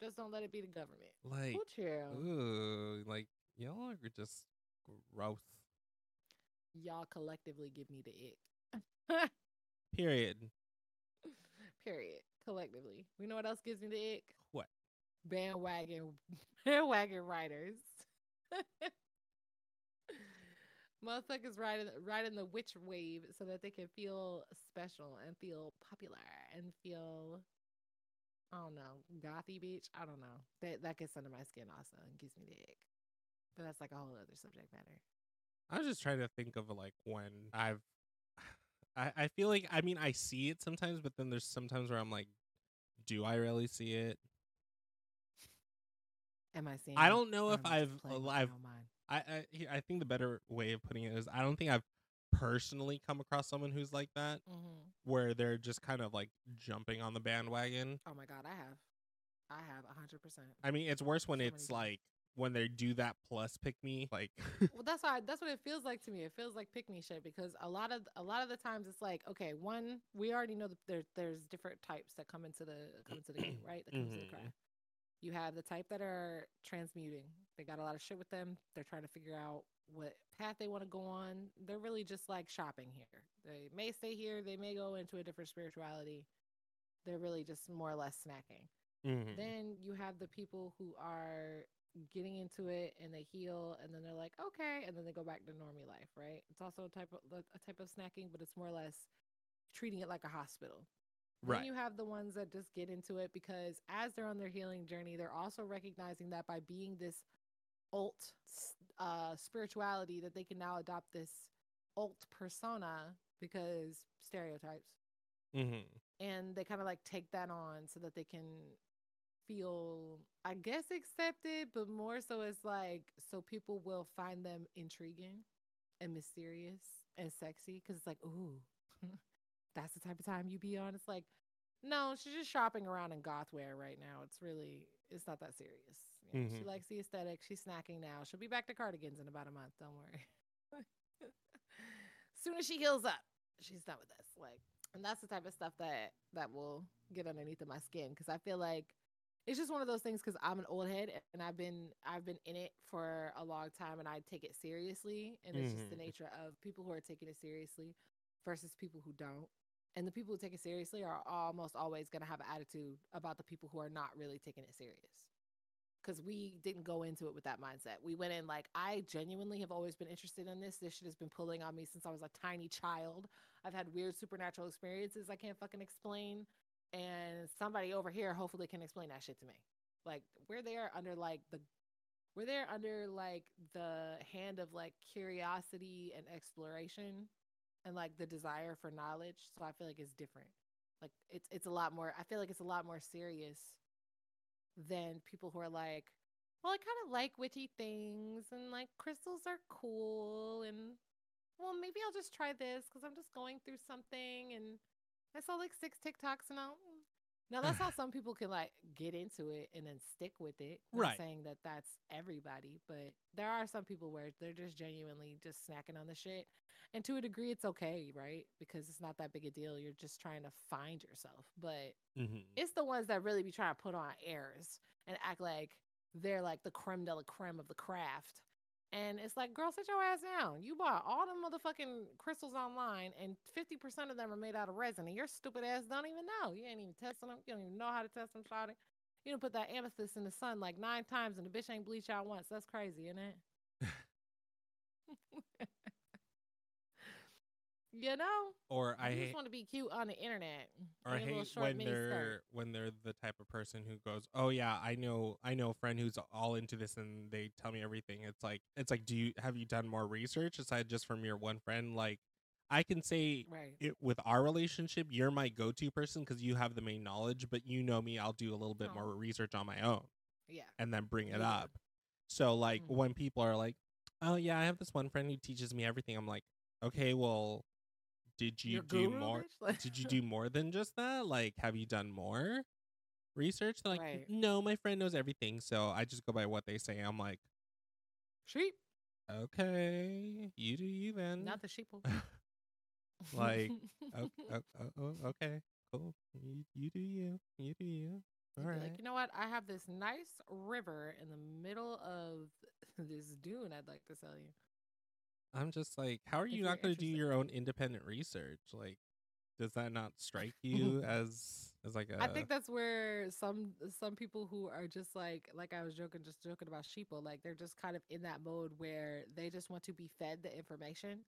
Just don't let it be the government. like Who chill? ooh like y'all are just gross Y'all collectively give me the ick. period Period. Collectively. We know what else gives me the ick? What? Bandwagon bandwagon riders. Motherfuckers riding riding the witch wave so that they can feel special and feel popular and feel I don't know, gothy bitch. I don't know. That that gets under my skin also and gives me the ick. But that's like a whole other subject matter. I was just trying to think of like when I've I, I feel like I mean I see it sometimes, but then there's sometimes where I'm like, do I really see it? Am I seeing I don't know if I've playing with my I've? I, I I think the better way of putting it is I don't think I've personally come across someone who's like that Mhm. where they're just kind of like jumping on the bandwagon. Oh my god, I have. I have a hundred percent. I mean, it's worse when So it's like when they do that plus pick me like Well, that's why that's what it feels like to me. It feels like pick me shit because a lot of a lot of the times it's like, okay, one, we already know that there there's different types that come into the come into the game, right? That comes into Mhm. the craft. You have the type that are transmuting. They got a lot of shit with them. They're trying to figure out what path they want to go on. They're really just like shopping here. They may stay here. They may go into a different spirituality. They're really just more or less snacking. Mhm. Then you have the people who are getting into it and they heal and then they're like, okay, and then they go back to normie life, right? It's also a type of a type of snacking, but it's more or less treating it like a hospital. Right. Then you have the ones that just get into it because as they're on their healing journey, they're also recognizing that by being this alt uh, spirituality, that they can now adopt this alt persona because stereotypes Mhm. and they kind of like take that on so that they can feel i guess accepted but more so it's like so people will find them intriguing and mysterious and sexy because it's like ooh that's the type of time you be on. It's like no she's just shopping around in gothwear right now. It's really it's not that serious. You know, she Mhm. likes the aesthetic. She's snacking now. She'll be back to cardigans in about a month. Don't worry. Soon as she heals up she's done with this. Like and that's the type of stuff that that will get underneath of my skin. Because i feel like it's just one of those things because i'm an old head and i've been i've been in it for a long time and i take it seriously. And it's just the Mhm. nature of people who are taking it seriously versus people who don't and the people who take it seriously are almost always going to have an attitude about the people who are not really taking it serious because we didn't go into it with that mindset. We went in like, I genuinely have always been interested in this. This shit has been pulling on me since I was a tiny child. I've had weird supernatural experiences I can't fucking explain. And somebody over here hopefully can explain that shit to me. Like, we're there under like the, we're there under like the hand of like curiosity and exploration and like the desire for knowledge. So I feel like it's different. Like, it's, it's a lot more, I feel like it's a lot more serious than people who are like, well, I kind of like witchy things and like crystals are cool and well, maybe I'll just try this because I'm just going through something and I saw like six TikToks and I'll. Now that's how some people can like get into it and then stick with it. Not Right. saying that that's everybody, but there are some people where they're just genuinely just snacking on the shit, and to a degree, it's okay, right? Because it's not that big a deal. You're just trying to find yourself, but Mhm. it's the ones that really be trying to put on airs and act like they're like the creme de la creme of the craft. And it's like, girl, sit your ass down. You bought all the motherfucking crystals online, and 50% of them are made out of resin, and your stupid ass don't even know. You ain't even testing them. You don't even know how to test them, shawty. You don't put that amethyst in the sun like nine times, and the bitch ain't bleached out once. That's crazy, isn't it? you know? Or I just want to be cute on the internet. or I in a little hate when they're when they're the type of person who goes, "Oh yeah, I know I know a friend who's all into this and they tell me everything." It's like it's like, "Do you have you done more research aside just from your one friend?" Like I can say Right. it with our relationship, you're my go-to person cuz you have the main knowledge, but you know me, I'll do a little bit Aw. more research on my own Yeah. and then bring it Yeah. up. So like Mhm. when people are like, "Oh yeah, I have this one friend who teaches me everything." I'm like, "Okay, well, did you Your do guru, more? Like- did you do more than just that? Like, have you done more research? They're like, Right. no, my friend knows everything. So I just go by what they say. I'm like, Sheep, okay, you do you then. not the sheeple. Like, oh, oh, okay, cool. You, you do you. You do you. All right. Like, you know what? I have this nice river in the middle of this dune. I'd like to sell you. I'm just like, how are you not going to do your own independent research? Like, does that not strike you as as like a? I think that's where some some people who are just like like I was joking, just joking about sheeple, like they're just kind of in that mode where they just want to be fed the information.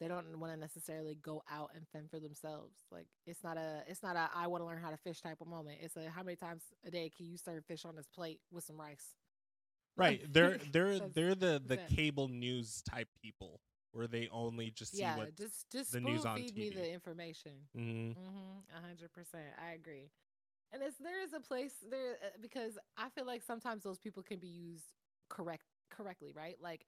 They don't want to necessarily go out and fend for themselves. Like it's not a it's not a I want to learn how to fish type of moment. It's a how many times a day can you serve fish on this plate with some rice? Right. They're they're they're the the cable news type people where they only just see yeah, what. just just the news on feed me TV. the information. Mhm. Mm-hmm. Hundred percent. I agree. And it's there is a place there uh, because I feel like sometimes those people can be used correct correctly, right? Like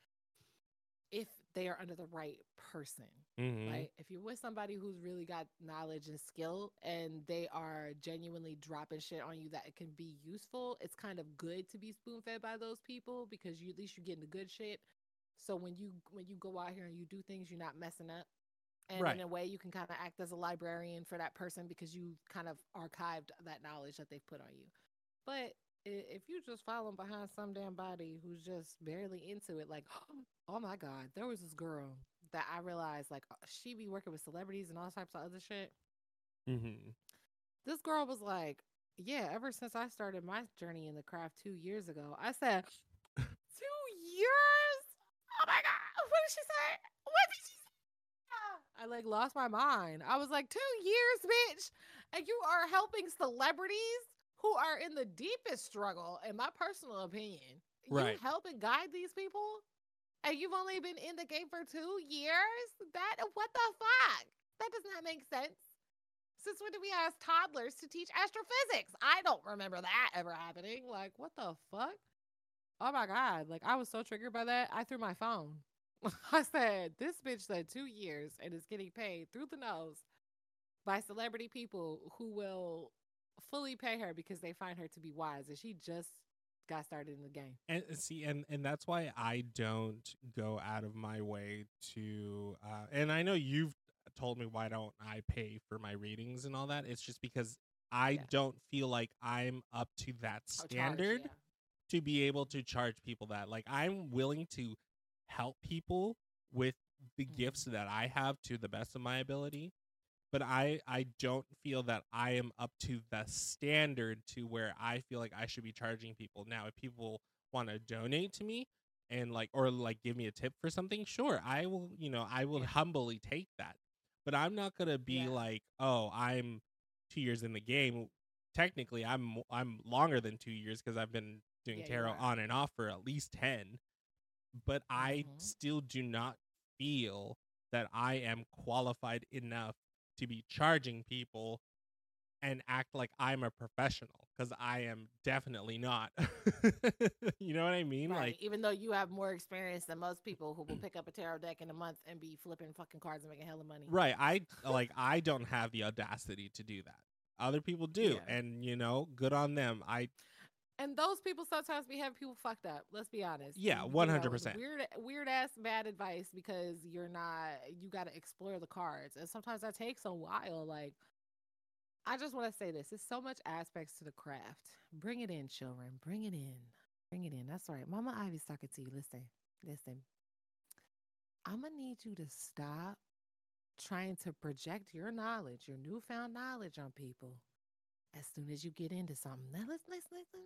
if they are under the right person, Mhm. right? If you're with somebody who's really got knowledge and skill and they are genuinely dropping shit on you that it can be useful, it's kind of good to be spoon fed by those people because you at least you're getting the good shit. So when you when you go out here and you do things, you're not messing up. And Right. in a way you can kind of act as a librarian for that person because you kind of archived that knowledge that they've put on you. But if you just following behind some damn body who's just barely into it, like, oh my God, there was this girl that I realized like uh, she be working with celebrities and all types of other shit. Mm-hmm. This girl was like yeah, ever since I started my journey in the craft two years ago, I said, two years? Oh my God. What did she say? What did she say? I like lost my mind. I was like, two years, bitch. And you are helping celebrities who are in the deepest struggle, in my personal opinion. Right. You help and guide these people? And you've only been in the game for two years? That what the fuck? That does not make sense. Since when did we ask toddlers to teach astrophysics? I don't remember that ever happening. Like, what the fuck? Oh my God. Like, I was so triggered by that. I threw my phone. I said, this bitch said two years and is getting paid through the nose by celebrity people who will fully pay her because they find her to be wise. And she just got started in the game. and see and and that's why i don't go out of my way to uh and i know you've told me why don't i pay for my ratings and all that it's just because i Yeah. don't feel like i'm up to that Oh, charge, standard yeah. to be able to charge people that like i'm willing to help people with the Mhm. gifts that i have to the best of my ability but i i don't feel that i am up to the standard to where i feel like i should be charging people now if people want to donate to me and like or like give me a tip for something sure i will you know i will Yeah. humbly take that but i'm not gonna be Yeah. like oh i'm two years in the game technically i'm i'm longer than two years because i've been doing Yeah, tarot on and off for at least 10 but i Mhm. still do not feel that i am qualified enough to be charging people and act like i'm a professional because i am definitely not you know what i mean Right. like even though you have more experience than most people who will pick up a tarot deck in a month and be flipping fucking cards and making hella money. right i like i don't have the audacity to do that other people do Yeah. and you know good on them i And those people sometimes be having people fucked up. Let's be honest. Yeah, you know, 100%. Weird, weird ass bad advice because you're not. You got to explore the cards, and sometimes that takes a while. Like, I just want to say this: there's so much aspects to the craft. Bring it in, children. Bring it in. Bring it in. That's right. Mama Ivy's talking to you. Listen, listen. I'm gonna need you to stop trying to project your knowledge, your newfound knowledge on people as soon as you get into something. Now let's let's listen.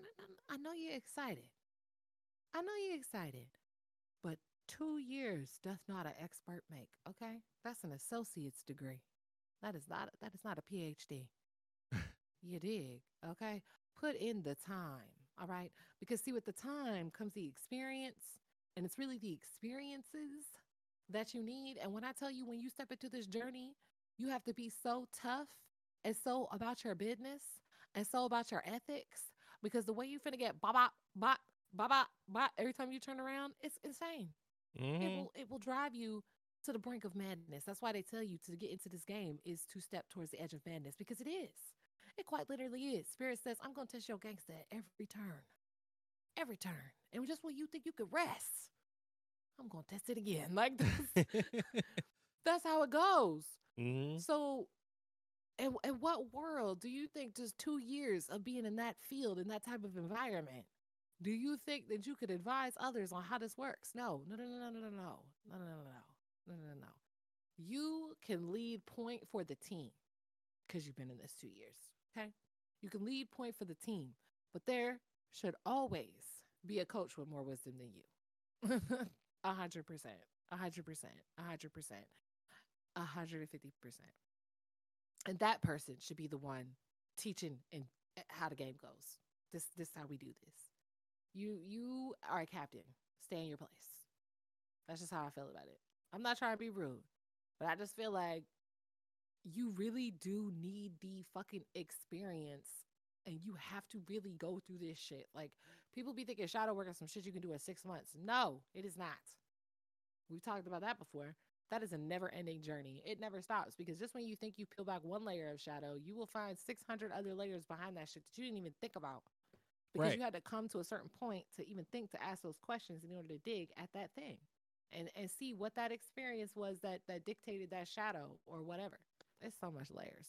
I know you're excited. I know you're excited. But two years doth not an expert make, okay? That's an associate's degree. That is not that is not a PhD. you dig, okay? Put in the time, all right? Because see, with the time comes the experience, and it's really the experiences that you need. And when I tell you, when you step into this journey, you have to be so tough and so about your business and so about your ethics because the way you finna get bop bop bop bop bop bop every time you turn around, it's insane. It mhm. will it will drive you to the brink of madness. That's why they tell you to get into this game is to step towards the edge of madness because it is. It quite literally is. Spirit says, I'm gonna test your gangster at every turn. Every turn. And just when you think you could rest, I'm gonna test it again. Like that's, that's how it goes. Mhm. So, in, in what world do you think just two years of being in that field, in that type of environment, do you think that you could advise others on how this works? No, no, no, no, no, no, no, no, no, no, no, no, no, no. You can lead point for the team because you've been in this two years. Okay. You can lead point for the team, but there should always be a coach with more wisdom than you. A hundred percent, a hundred percent, a hundred percent, a hundred and fifty percent. And that person should be the one teaching and eh, how the game goes. This this how we do this. You you are a captain. Stay in your place. That's just how I feel about it. I'm not trying to be rude, but I just feel like you really do need the fucking experience and you have to really go through this shit. Like people be thinking shadow work is some shit you can do in six months. No, it is not. We've talked about that before. That is a never ending journey. It never stops because just when you think you peel back one layer of shadow, you will find 600 other layers behind that shit that you didn't even think about. Because Right. you had to come to a certain point to even think to ask those questions in order to dig at that thing and, and see what that experience was that, that dictated that shadow or whatever. There's so much layers.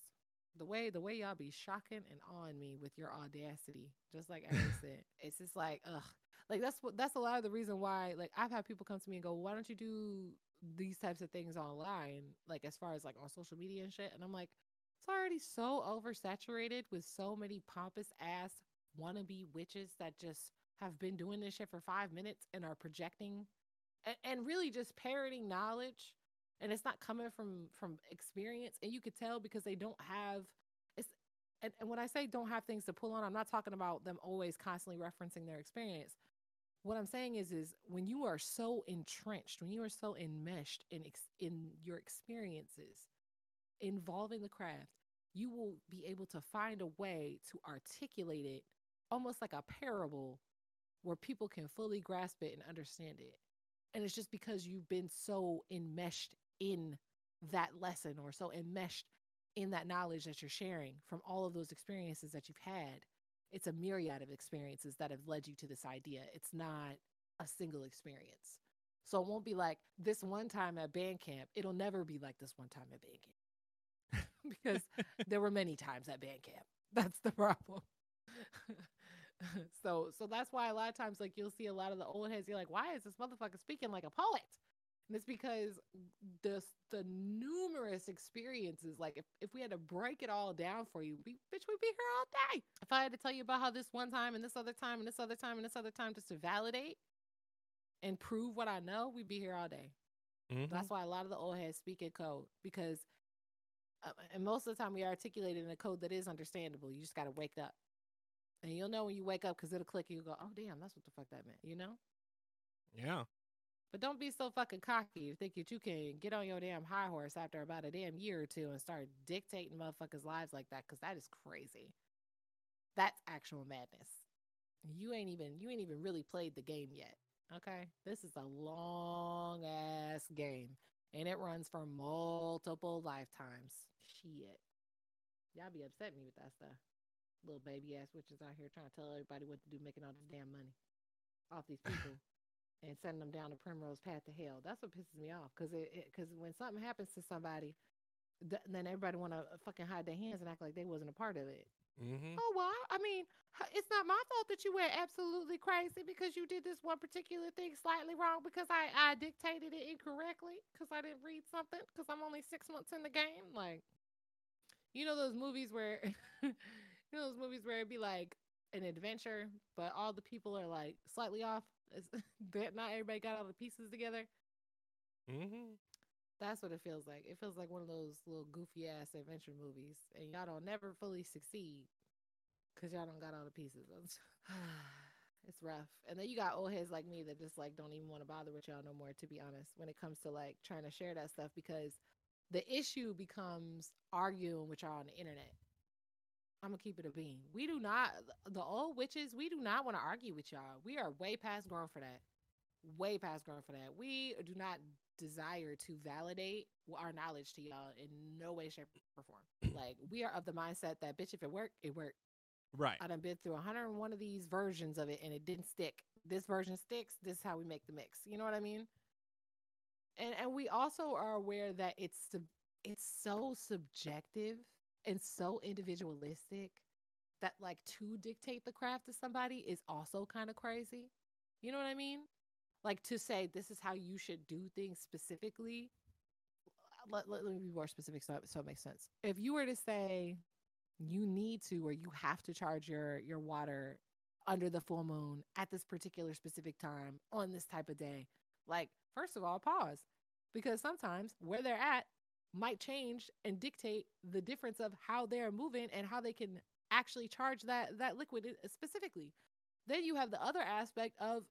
The way the way y'all be shocking and awing me with your audacity, just like Eric said, it's just like ugh. Like that's what that's a lot of the reason why. Like I've had people come to me and go, "Why don't you do these types of things online?" Like as far as like on social media and shit. And I'm like, It's already so oversaturated with so many pompous ass wannabe witches that just have been doing this shit for five minutes and are projecting and, and really just parroting knowledge and it's not coming from from experience and you could tell because they don't have it's and, and when i say don't have things to pull on i'm not talking about them always constantly referencing their experience what i'm saying is is when you are so entrenched when you are so enmeshed in ex- in your experiences involving the craft you will be able to find a way to articulate it almost like a parable where people can fully grasp it and understand it and it's just because you've been so enmeshed in that lesson or so enmeshed in that knowledge that you're sharing from all of those experiences that you've had. It's a myriad of experiences that have led you to this idea. It's not a single experience. So it won't be like this one time at band camp. It'll never be like this one time at band camp because there were many times at band camp. That's the problem. so so that's why a lot of times like you'll see a lot of the old heads you're like why is this motherfucker speaking like a poet and it's because the the numerous experiences, like if, if we had to break it all down for you, we bitch, we'd be here all day. If I had to tell you about how this one time and this other time and this other time and this other time just to validate and prove what I know, we'd be here all day. Mm-hmm. That's why a lot of the old heads speak in code because, uh, and most of the time we articulate it in a code that is understandable. You just got to wake up. And you'll know when you wake up because it'll click. And You go, oh damn, that's what the fuck that meant. You know? Yeah. But don't be so fucking cocky. You think that you can get on your damn high horse after about a damn year or two and start dictating motherfuckers' lives like that, because that is crazy. That's actual madness. You ain't even you ain't even really played the game yet. Okay? This is a long ass game. And it runs for multiple lifetimes. Shit. Y'all be upset me with that stuff. Little baby ass witches out here trying to tell everybody what to do, making all this damn money off these people and sending them down the primrose path to hell. That's what pisses me off because it because when something happens to somebody, th- then everybody want to fucking hide their hands and act like they wasn't a part of it. Mm-hmm. Oh well, I mean, it's not my fault that you went absolutely crazy because you did this one particular thing slightly wrong because I I dictated it incorrectly because I didn't read something because I'm only six months in the game. Like, you know those movies where, you know those movies where it'd be like an adventure, but all the people are like slightly off it's, not everybody got all the pieces together. Mm-hmm. That's what it feels like. It feels like one of those little goofy ass adventure movies, and y'all don't never fully succeed because y'all don't got all the pieces. it's rough. And then you got old heads like me that just like don't even want to bother with y'all no more. To be honest, when it comes to like trying to share that stuff, because the issue becomes arguing with y'all on the internet. I'm gonna keep it a bean. We do not the old witches. We do not want to argue with y'all. We are way past grown for that. Way past grown for that. We do not desire to validate our knowledge to y'all in no way, shape, or form. like we are of the mindset that bitch, if it worked, it worked. Right. I done been through 101 of these versions of it and it didn't stick. This version sticks. This is how we make the mix. You know what I mean? And and we also are aware that it's it's so subjective and so individualistic that like to dictate the craft to somebody is also kind of crazy. You know what I mean? Like to say this is how you should do things specifically. Uh, let, let, let me be more specific so, so it makes sense. If you were to say you need to or you have to charge your your water under the full moon at this particular specific time on this type of day, like first of all, pause because sometimes where they're at might change and dictate the difference of how they're moving and how they can actually charge that that liquid specifically. Then you have the other aspect of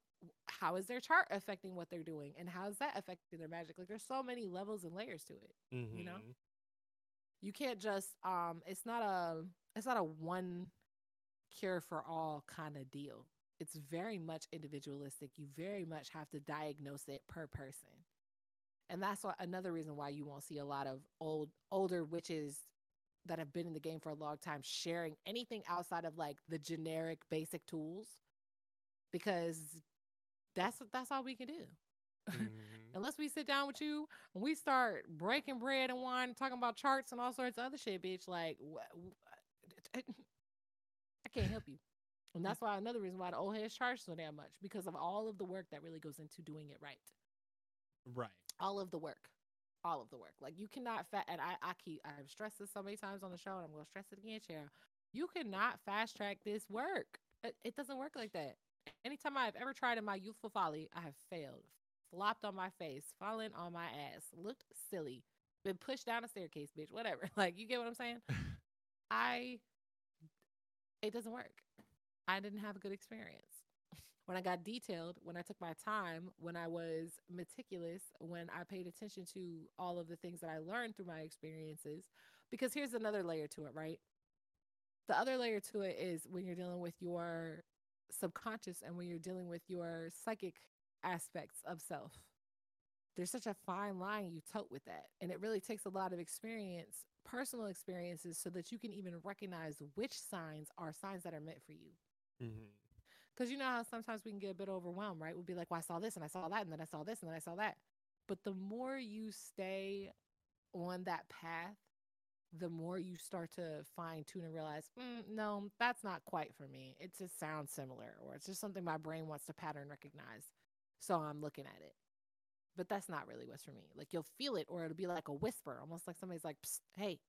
how is their chart affecting what they're doing and how is that affecting their magic? Like there's so many levels and layers to it. Mm-hmm. You know? Mm-hmm. You can't just um it's not a it's not a one cure for all kind of deal. It's very much individualistic. You very much have to diagnose it per person and that's why, another reason why you won't see a lot of old older witches that have been in the game for a long time sharing anything outside of like the generic basic tools because that's that's all we can do. Mm-hmm. unless we sit down with you and we start breaking bread and wine talking about charts and all sorts of other shit bitch like wh- i can't help you. And that's why another reason why the old heads charge so damn much because of all of the work that really goes into doing it right. Right all of the work. all of the work. Like you cannot fat and I, I keep I've stressed this so many times on the show and I'm gonna stress it again, Cheryl. You cannot fast track this work. It, it doesn't work like that. Anytime I've ever tried in my youthful folly, I have failed. Flopped on my face, fallen on my ass, looked silly, been pushed down a staircase, bitch, whatever. Like you get what I'm saying? I it doesn't work. I didn't have a good experience when I got detailed, when I took my time, when I was meticulous, when I paid attention to all of the things that I learned through my experiences. Because here's another layer to it, right? The other layer to it is when you're dealing with your subconscious and when you're dealing with your psychic aspects of self. There's such a fine line you tote with that. And it really takes a lot of experience, personal experiences, so that you can even recognize which signs are signs that are meant for you. Mm-hmm because you know how sometimes we can get a bit overwhelmed, right? We'll be like, well, I saw this and I saw that, and then I saw this and then I saw that. But the more you stay on that path, the more you start to fine tune and realize, mm, no, that's not quite for me. It just sounds similar, or it's just something my brain wants to pattern recognize. So I'm looking at it. But that's not really what's for me. Like you'll feel it, or it'll be like a whisper, almost like somebody's like, hey.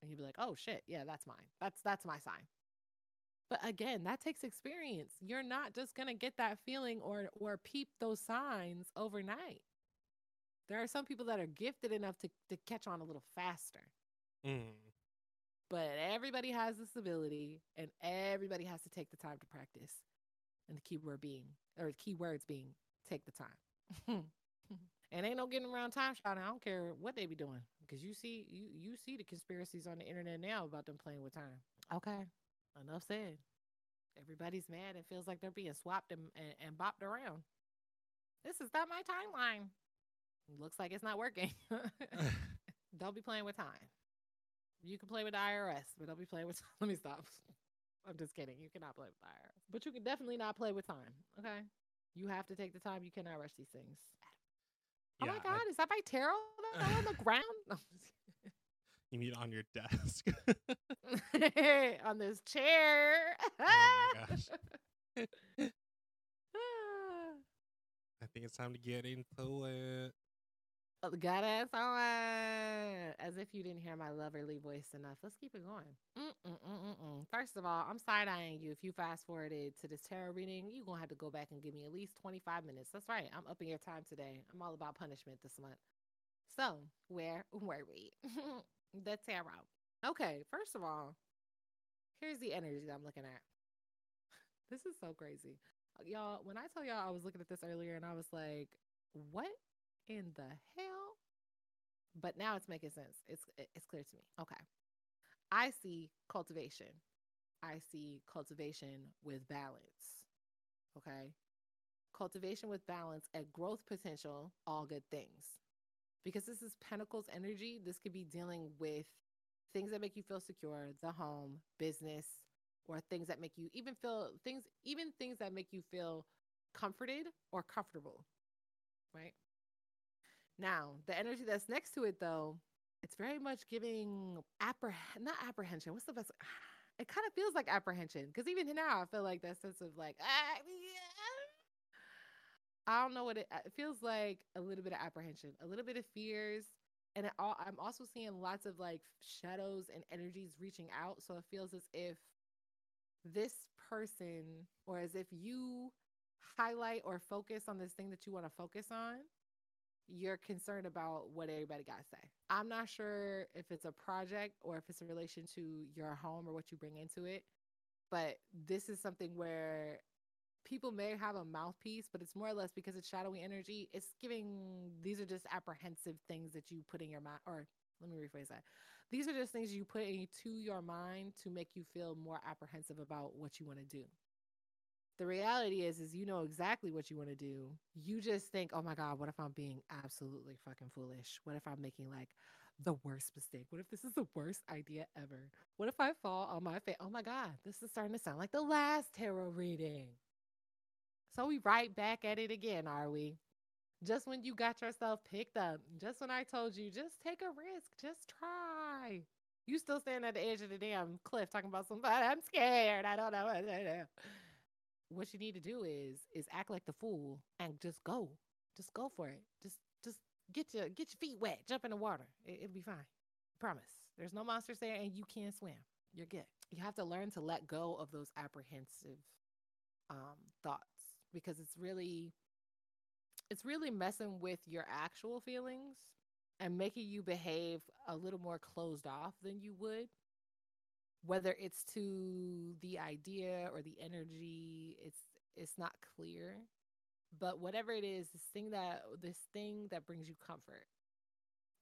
And you'll be like, oh shit, yeah, that's mine. That's that's my sign. But again, that takes experience. You're not just going to get that feeling or or peep those signs overnight. There are some people that are gifted enough to, to catch on a little faster. Mm. But everybody has this ability and everybody has to take the time to practice. And the key word being, or the key words being, take the time. and ain't no getting around time shouting. I don't care what they be doing because you see you you see the conspiracies on the internet now about them playing with time. Okay, enough said. Everybody's mad and feels like they're being swapped and, and, and bopped around. This is not my timeline. Looks like it's not working. don't be playing with time. You can play with the IRS, but don't be playing with. Let me stop. I'm just kidding. You cannot play with the IRS, but you can definitely not play with time. Okay, you have to take the time. You cannot rush these things. Yeah, oh my god, I... is that my tarot that's on the ground? You mean on your desk? on this chair. oh my gosh. I think it's time to get into it. Oh, got us on. As if you didn't hear my loverly voice enough. Let's keep it going. Mm-mm-mm-mm. First of all, I'm side eyeing you. If you fast forwarded to this tarot reading, you're going to have to go back and give me at least 25 minutes. That's right. I'm upping your time today. I'm all about punishment this month. So, where were we? The tarot. Okay, first of all, here's the energy that I'm looking at. This is so crazy. Y'all, when I tell y'all I was looking at this earlier and I was like, what in the hell? But now it's making sense. It's it's clear to me. Okay. I see cultivation. I see cultivation with balance. Okay? Cultivation with balance and growth potential, all good things because this is Pentacles energy. This could be dealing with things that make you feel secure, the home, business, or things that make you even feel things, even things that make you feel comforted or comfortable. Right. Now, the energy that's next to it, though, it's very much giving appreh not apprehension. What's the best? It kind of feels like apprehension because even now I feel like that sense of like, ah, yeah, I don't know what it, it feels like a little bit of apprehension, a little bit of fears. And all, I'm also seeing lots of like shadows and energies reaching out. So it feels as if this person, or as if you highlight or focus on this thing that you want to focus on, you're concerned about what everybody got to say. I'm not sure if it's a project or if it's a relation to your home or what you bring into it, but this is something where people may have a mouthpiece, but it's more or less because it's shadowy energy. It's giving these are just apprehensive things that you put in your mind, or let me rephrase that. These are just things you put into your mind to make you feel more apprehensive about what you want to do. The reality is, is you know exactly what you want to do. You just think, oh my God, what if I'm being absolutely fucking foolish? What if I'm making like the worst mistake? What if this is the worst idea ever? What if I fall on my face? Oh my God, this is starting to sound like the last tarot reading. So we right back at it again, are we? Just when you got yourself picked up, just when I told you, just take a risk, just try. You still standing at the edge of the damn cliff talking about somebody. I'm scared. I don't know. What you need to do is is act like the fool and just go. Just go for it. Just just get your get your feet wet, jump in the water. It, it'll be fine. Promise. There's no monsters there, and you can swim. You're good. You have to learn to let go of those apprehensive um, thoughts because it's really it's really messing with your actual feelings and making you behave a little more closed off than you would. Whether it's to the idea or the energy it's it's not clear. But whatever it is this thing that this thing that brings you comfort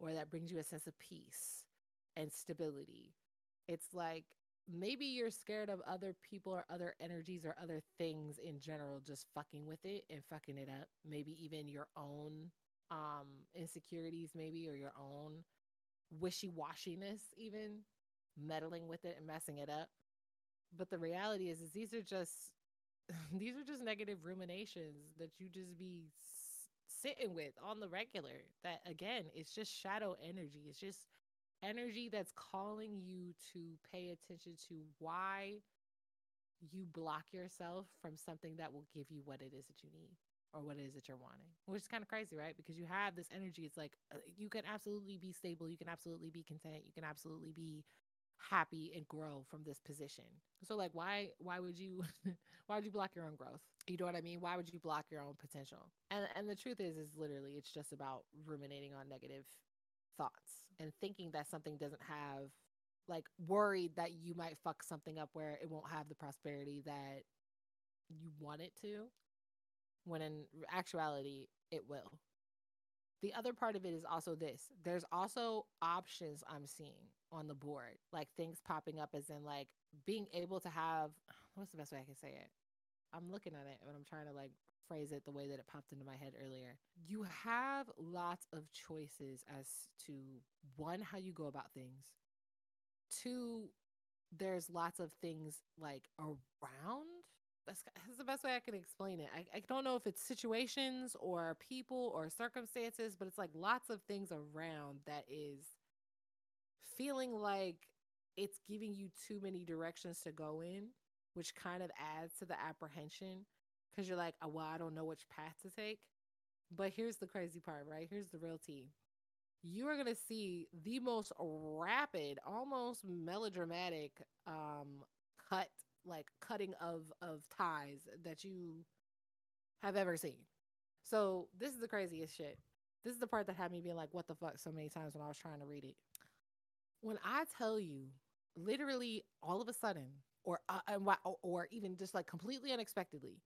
or that brings you a sense of peace and stability it's like maybe you're scared of other people or other energies or other things in general just fucking with it and fucking it up. Maybe even your own um insecurities maybe or your own wishy-washiness even meddling with it and messing it up. But the reality is is these are just these are just negative ruminations that you just be sitting with on the regular that again it's just shadow energy. It's just energy that's calling you to pay attention to why you block yourself from something that will give you what it is that you need or what it is that you're wanting, which is kind of crazy, right? Because you have this energy. It's like uh, you can absolutely be stable, you can absolutely be content, you can absolutely be happy and grow from this position. So like why why would you why would you block your own growth? You know what I mean? Why would you block your own potential? And and the truth is is literally it's just about ruminating on negative thoughts and thinking that something doesn't have like worried that you might fuck something up where it won't have the prosperity that you want it to when in actuality it will. The other part of it is also this. There's also options i'm seeing on the board like things popping up as in like being able to have what's the best way i can say it? I'm looking at it and i'm trying to like phrase it the way that it popped into my head earlier. You have lots of choices as to one how you go about things. Two there's lots of things like around. That's, that's the best way I can explain it. I, I don't know if it's situations or people or circumstances, but it's like lots of things around that is feeling like it's giving you too many directions to go in, which kind of adds to the apprehension because you're like, oh, well, I don't know which path to take. But here's the crazy part, right? Here's the real tea. You are going to see the most rapid, almost melodramatic um, cut like cutting of of ties that you have ever seen. So this is the craziest shit. This is the part that had me being like, "What the fuck?" so many times when I was trying to read it. When I tell you, literally, all of a sudden, or uh, and or even just like completely unexpectedly,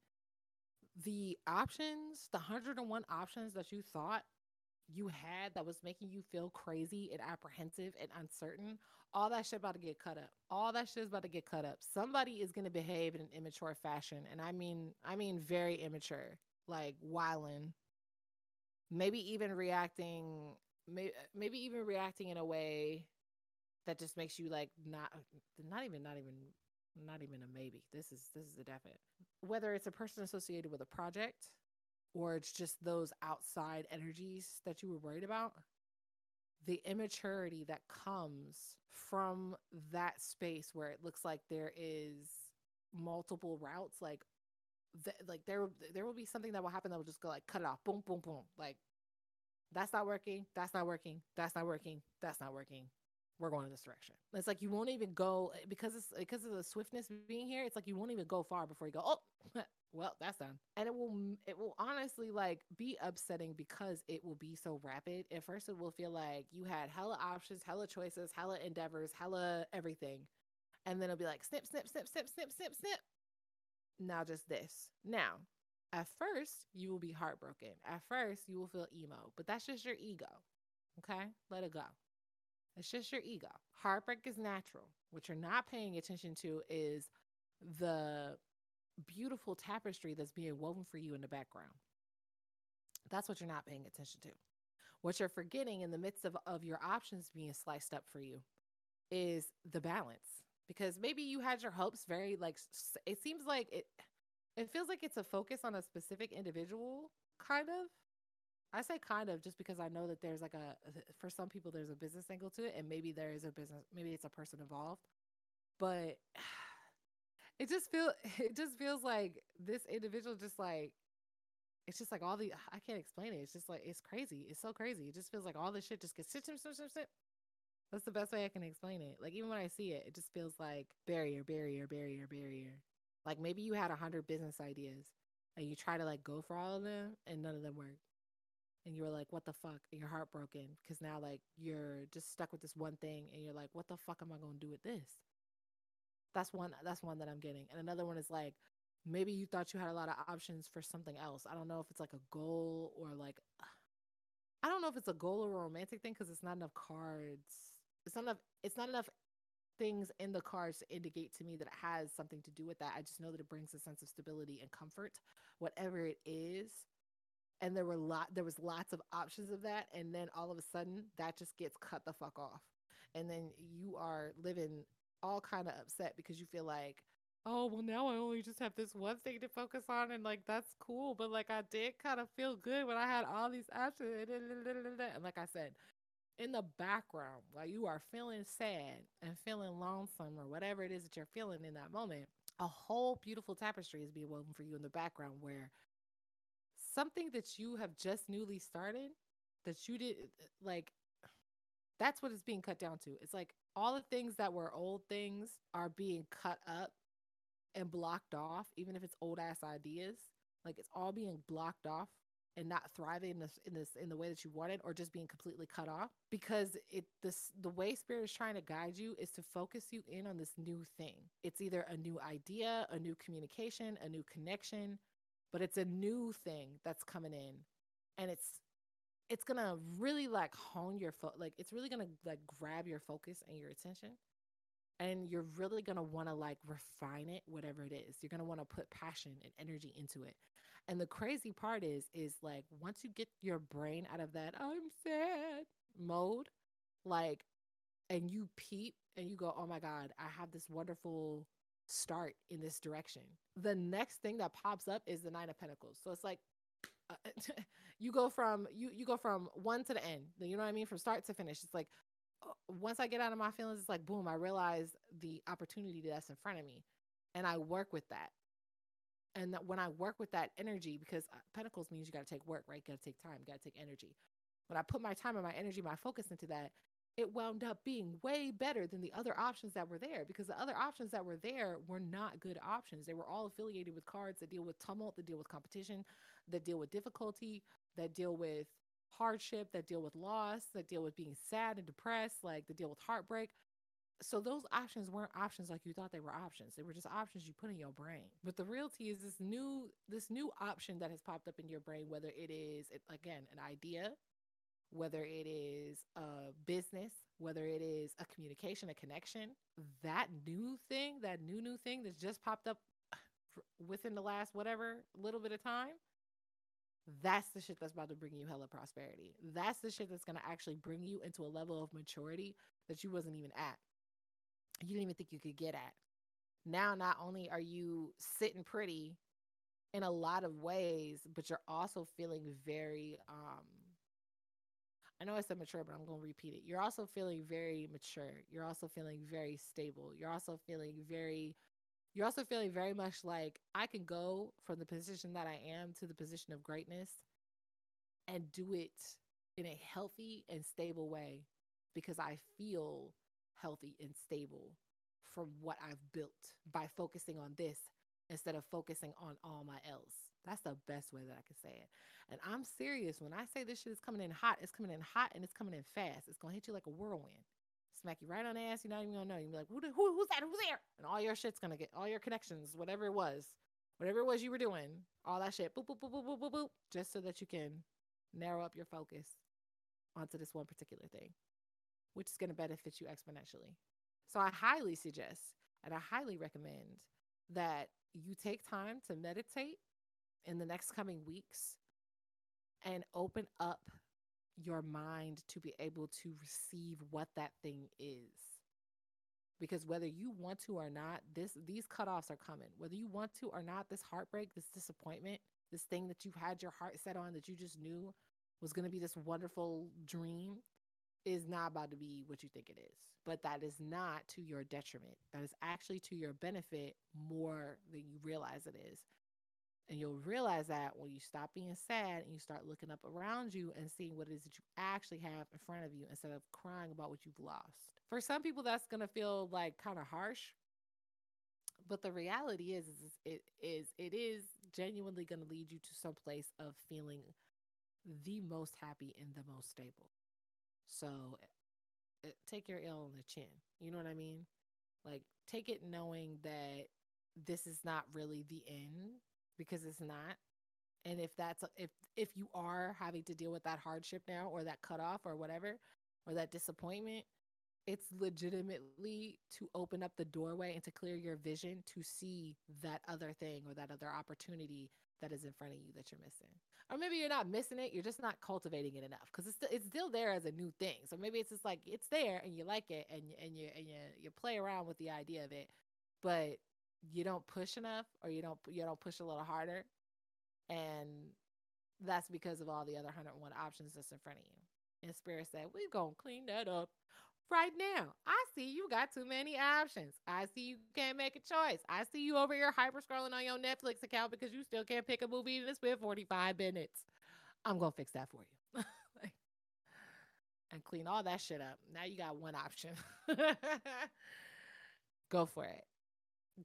the options, the hundred and one options that you thought you had that was making you feel crazy and apprehensive and uncertain, all that shit about to get cut up. All that shit is about to get cut up. Somebody is gonna behave in an immature fashion, and I mean, I mean, very immature, like whiling, maybe even reacting, maybe maybe even reacting in a way that just makes you like not, not even, not even, not even a maybe. This is this is a definite. Whether it's a person associated with a project or it's just those outside energies that you were worried about, the immaturity that comes from that space where it looks like there is multiple routes, like th- like there there will be something that will happen that will just go like cut it off, boom, boom, boom, like that's not working, that's not working, that's not working, that's not working. We're going in this direction. It's like you won't even go eh, because it's because of the swiftness being here. It's like you won't even go far before you go. Oh, well that's done. And it will it will honestly like be upsetting because it will be so rapid. At first it will feel like you had hella options hella choices hella endeavors hella everything. And then it'll be like snip snip snip snip snip snip snip. Now just this. Now at first you will be heartbroken. At first you will feel emo but that's just your ego. Okay? Let it go it's just your ego heartbreak is natural what you're not paying attention to is the beautiful tapestry that's being woven for you in the background. That's what you're not paying attention to. What you're forgetting in the midst of, of your options being sliced up for you is the balance. Because maybe you had your hopes very like it seems like it it feels like it's a focus on a specific individual, kind of. I say kind of just because I know that there's like a uh, for some people there's a business angle to it and maybe there is a business maybe it's a person involved. But it just feel it just feels like this individual just like it's just like all the I can't explain it. It's just like it's crazy. It's so crazy. It just feels like all this shit just gets. That's the best way I can explain it. Like even when I see it, it just feels like barrier, barrier, barrier, barrier. Like maybe you had a hundred business ideas and you try to like go for all of them and none of them work. And you were like, what the fuck? And you're heartbroken because now like you're just stuck with this one thing and you're like, what the fuck am I gonna do with this? That's one that's one that I'm getting. And another one is like, maybe you thought you had a lot of options for something else. I don't know if it's like a goal or like I don't know if it's a goal or a romantic thing because it's not enough cards. It's not enough it's not enough things in the cards to indicate to me that it has something to do with that. I just know that it brings a sense of stability and comfort, whatever it is. And there were lot there was lots of options of that. And then all of a sudden that just gets cut the fuck off. And then you are living all kind of upset because you feel like oh well now i only just have this one thing to focus on and like that's cool but like i did kind of feel good when i had all these options and like i said in the background while you are feeling sad and feeling lonesome or whatever it is that you're feeling in that moment a whole beautiful tapestry is being woven for you in the background where something that you have just newly started that you did like that's what it's being cut down to it's like all the things that were old things are being cut up and blocked off, even if it's old ass ideas. Like it's all being blocked off and not thriving in this in this in the way that you wanted or just being completely cut off because it this the way spirit is trying to guide you is to focus you in on this new thing it's either a new idea a new communication a new connection but it's a new thing that's coming in and it's it's gonna really like hone your fo- like it's really gonna like grab your focus and your attention and you're really want to like refine it whatever it is. You're want to put passion and energy into it. And the crazy part is is like once you get your brain out of that i'm sad mode like and you peep and you go oh my god i have this wonderful start in this direction the next thing that pops up is the nine of pentacles so it's like uh, you go from you you go from one to the end you know what i mean from start to finish it's like once I get out of my feelings, it's like boom, I realize the opportunity that's in front of me, and I work with that. And that when I work with that energy, because uh, Pentacles means you got to take work, right? Got to take time, got to take energy. When I put my time and my energy, my focus into that, it wound up being way better than the other options that were there because the other options that were there were not good options. They were all affiliated with cards that deal with tumult, that deal with competition, that deal with difficulty, that deal with hardship, that deal with loss, that deal with being sad and depressed, like that deal with heartbreak. So those options weren't options like you thought they were options. They were just options you put in your brain. But the reality is this new this new option that has popped up in your brain, whether it is again an idea, whether it is a business, whether it is a communication, a connection, that new thing, that new new thing that's just popped up within the last whatever little bit of time that's the shit that's about to bring you hella prosperity. That's the shit that's going to actually bring you into a level of maturity that you wasn't even at. You didn't even think you could get at. Now, not only are you sitting pretty in a lot of ways, but you're also feeling very, um, I know I said mature, but I'm going to repeat it. You're also feeling very mature. You're also feeling very stable. You're also feeling very you're also feeling very much like I can go from the position that I am to the position of greatness and do it in a healthy and stable way because I feel healthy and stable from what I've built by focusing on this instead of focusing on all my else. That's the best way that I can say it. And I'm serious when I say this shit is coming in hot, it's coming in hot and it's coming in fast. It's gonna hit you like a whirlwind smack you right on the ass. You're not even gonna know. You'll be like, who, who, who's that? Who's there? And all your shit's gonna get all your connections, whatever it was, whatever it was you were doing, all that shit, boop, boop, boop, boop, boop, boop, boop, just so that you can narrow up your focus onto this one particular thing, which is gonna benefit you exponentially. So I highly suggest and I highly recommend that you take time to meditate in the next coming weeks and open up your mind to be able to receive what that thing is. Because whether you want to or not this these cutoffs are coming. Whether you want to or not this heartbreak this disappointment this thing that you've had your heart set on that you just knew was going to be this wonderful dream is not about to be what you think it is. But that is not to your detriment. That is actually to your benefit more than you realize it is And you'll realize that when you stop being sad and you start looking up around you and seeing what it is that you actually have in front of you instead of crying about what you've lost. For some people, that's going to feel like kind of harsh. But the reality is, is it is it is genuinely going to lead you to some place of feeling the most happy and the most stable. So uh, take your ill on the chin. You know what I mean? Like take it knowing that this is not really the end because it's not. And if that's if if you are having to deal with that hardship now or that cutoff or whatever or that disappointment, it's legitimately to open up the doorway and to clear your vision to see that other thing or that other opportunity that is in front of you that you're missing. Or maybe you're not missing it, you're just not cultivating it enough because it's st- it's still there as a new thing. So maybe it's just like it's there and you like it and and you and you you play around with the idea of it, but you don't push enough or you don't you don't push a little harder. And that's because of all the other 101 options that's in front of you. And Spirit said, We're to clean that up right now. I see you got too many options. I see you can't make a choice. I see you over here hyper scrolling on your Netflix account because you still can't pick a movie to spend 45 minutes. I'm to fix that for you. and clean all that shit up. Now you got one option. Go for it.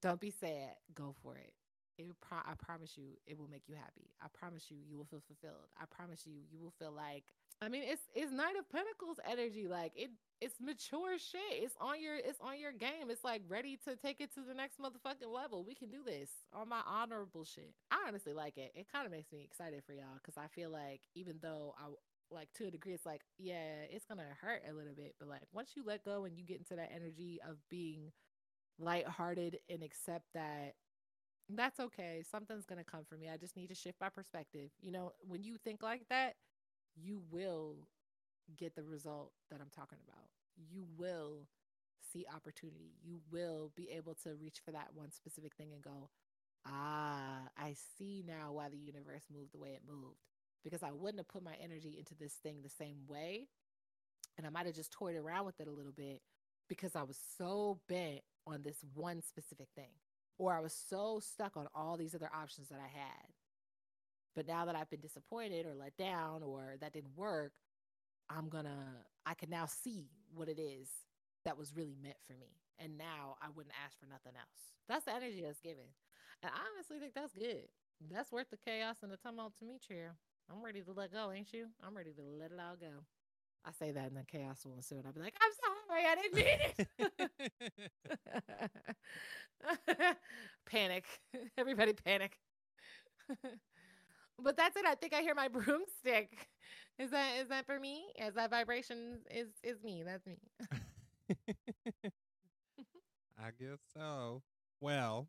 Don't be sad. Go for it. It pro- I promise you, it will make you happy. I promise you, you will feel fulfilled. I promise you, you will feel like. I mean, it's it's Knight of Pentacles energy. Like it, it's mature shit. It's on your, it's on your game. It's like ready to take it to the next motherfucking level. We can do this on my honorable shit. I honestly like it. It kind of makes me excited for y'all because I feel like even though I like to a degree, it's like yeah, it's gonna hurt a little bit, but like once you let go and you get into that energy of being lighthearted and accept that that's okay. Something's going to come for me. I just need to shift my perspective. You know, when you think like that, you will get the result that I'm talking about. You will see opportunity. You will be able to reach for that one specific thing and go, ah, I see now why the universe moved the way it moved. Because I wouldn't have put my energy into this thing the same way. And I might have just toyed around with it a little bit because I was so bent on this one specific thing or I was so stuck on all these other options that I had. But now that I've been disappointed or let down or that didn't work, I'm gonna, I can now see what it is that was really meant for me. And now I wouldn't ask for nothing else. That's the energy that's given. And I honestly think that's good. That's worth the chaos and the tumult to me, Chair. I'm ready to let go, ain't you? I'm ready to let it all go. I say that and then chaos will ensue. And I'll be like, I'm sorry, I didn't mean it. panic. Everybody panic. but that's it. I think I hear my broomstick. Is that is that for me? Is that vibration is is me? That's me. I guess so. Well,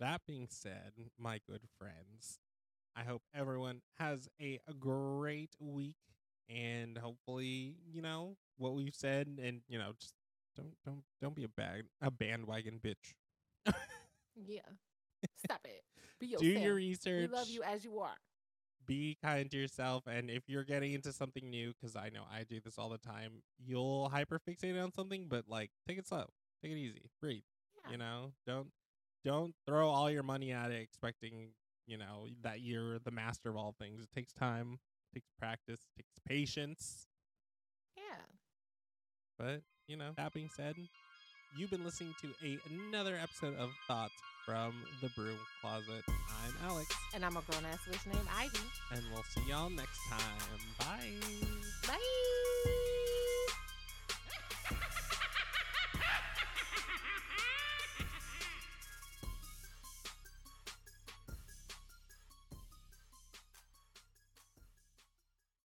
that being said, my good friends, I hope everyone has a, a great week and hopefully, you know, what we've said and you know, just don't don't don't be a bag a bandwagon bitch. yeah. Stop it. Be Do your research. We love you as you are. Be kind to yourself, and if you're getting into something new, because I know I do this all the time, you'll hyperfixate on something, but like take it slow, take it easy, breathe. Yeah. You know, don't don't throw all your money at it expecting you know that you're the master of all things. It takes time, takes practice, takes patience. Yeah. But, you know, that being said, you've been listening to a, another episode of Thotz from the Broom Closet. I'm Alex, And I'm a grown ass witch named Ivy. and we'll see y'all next time. Bye. Bye.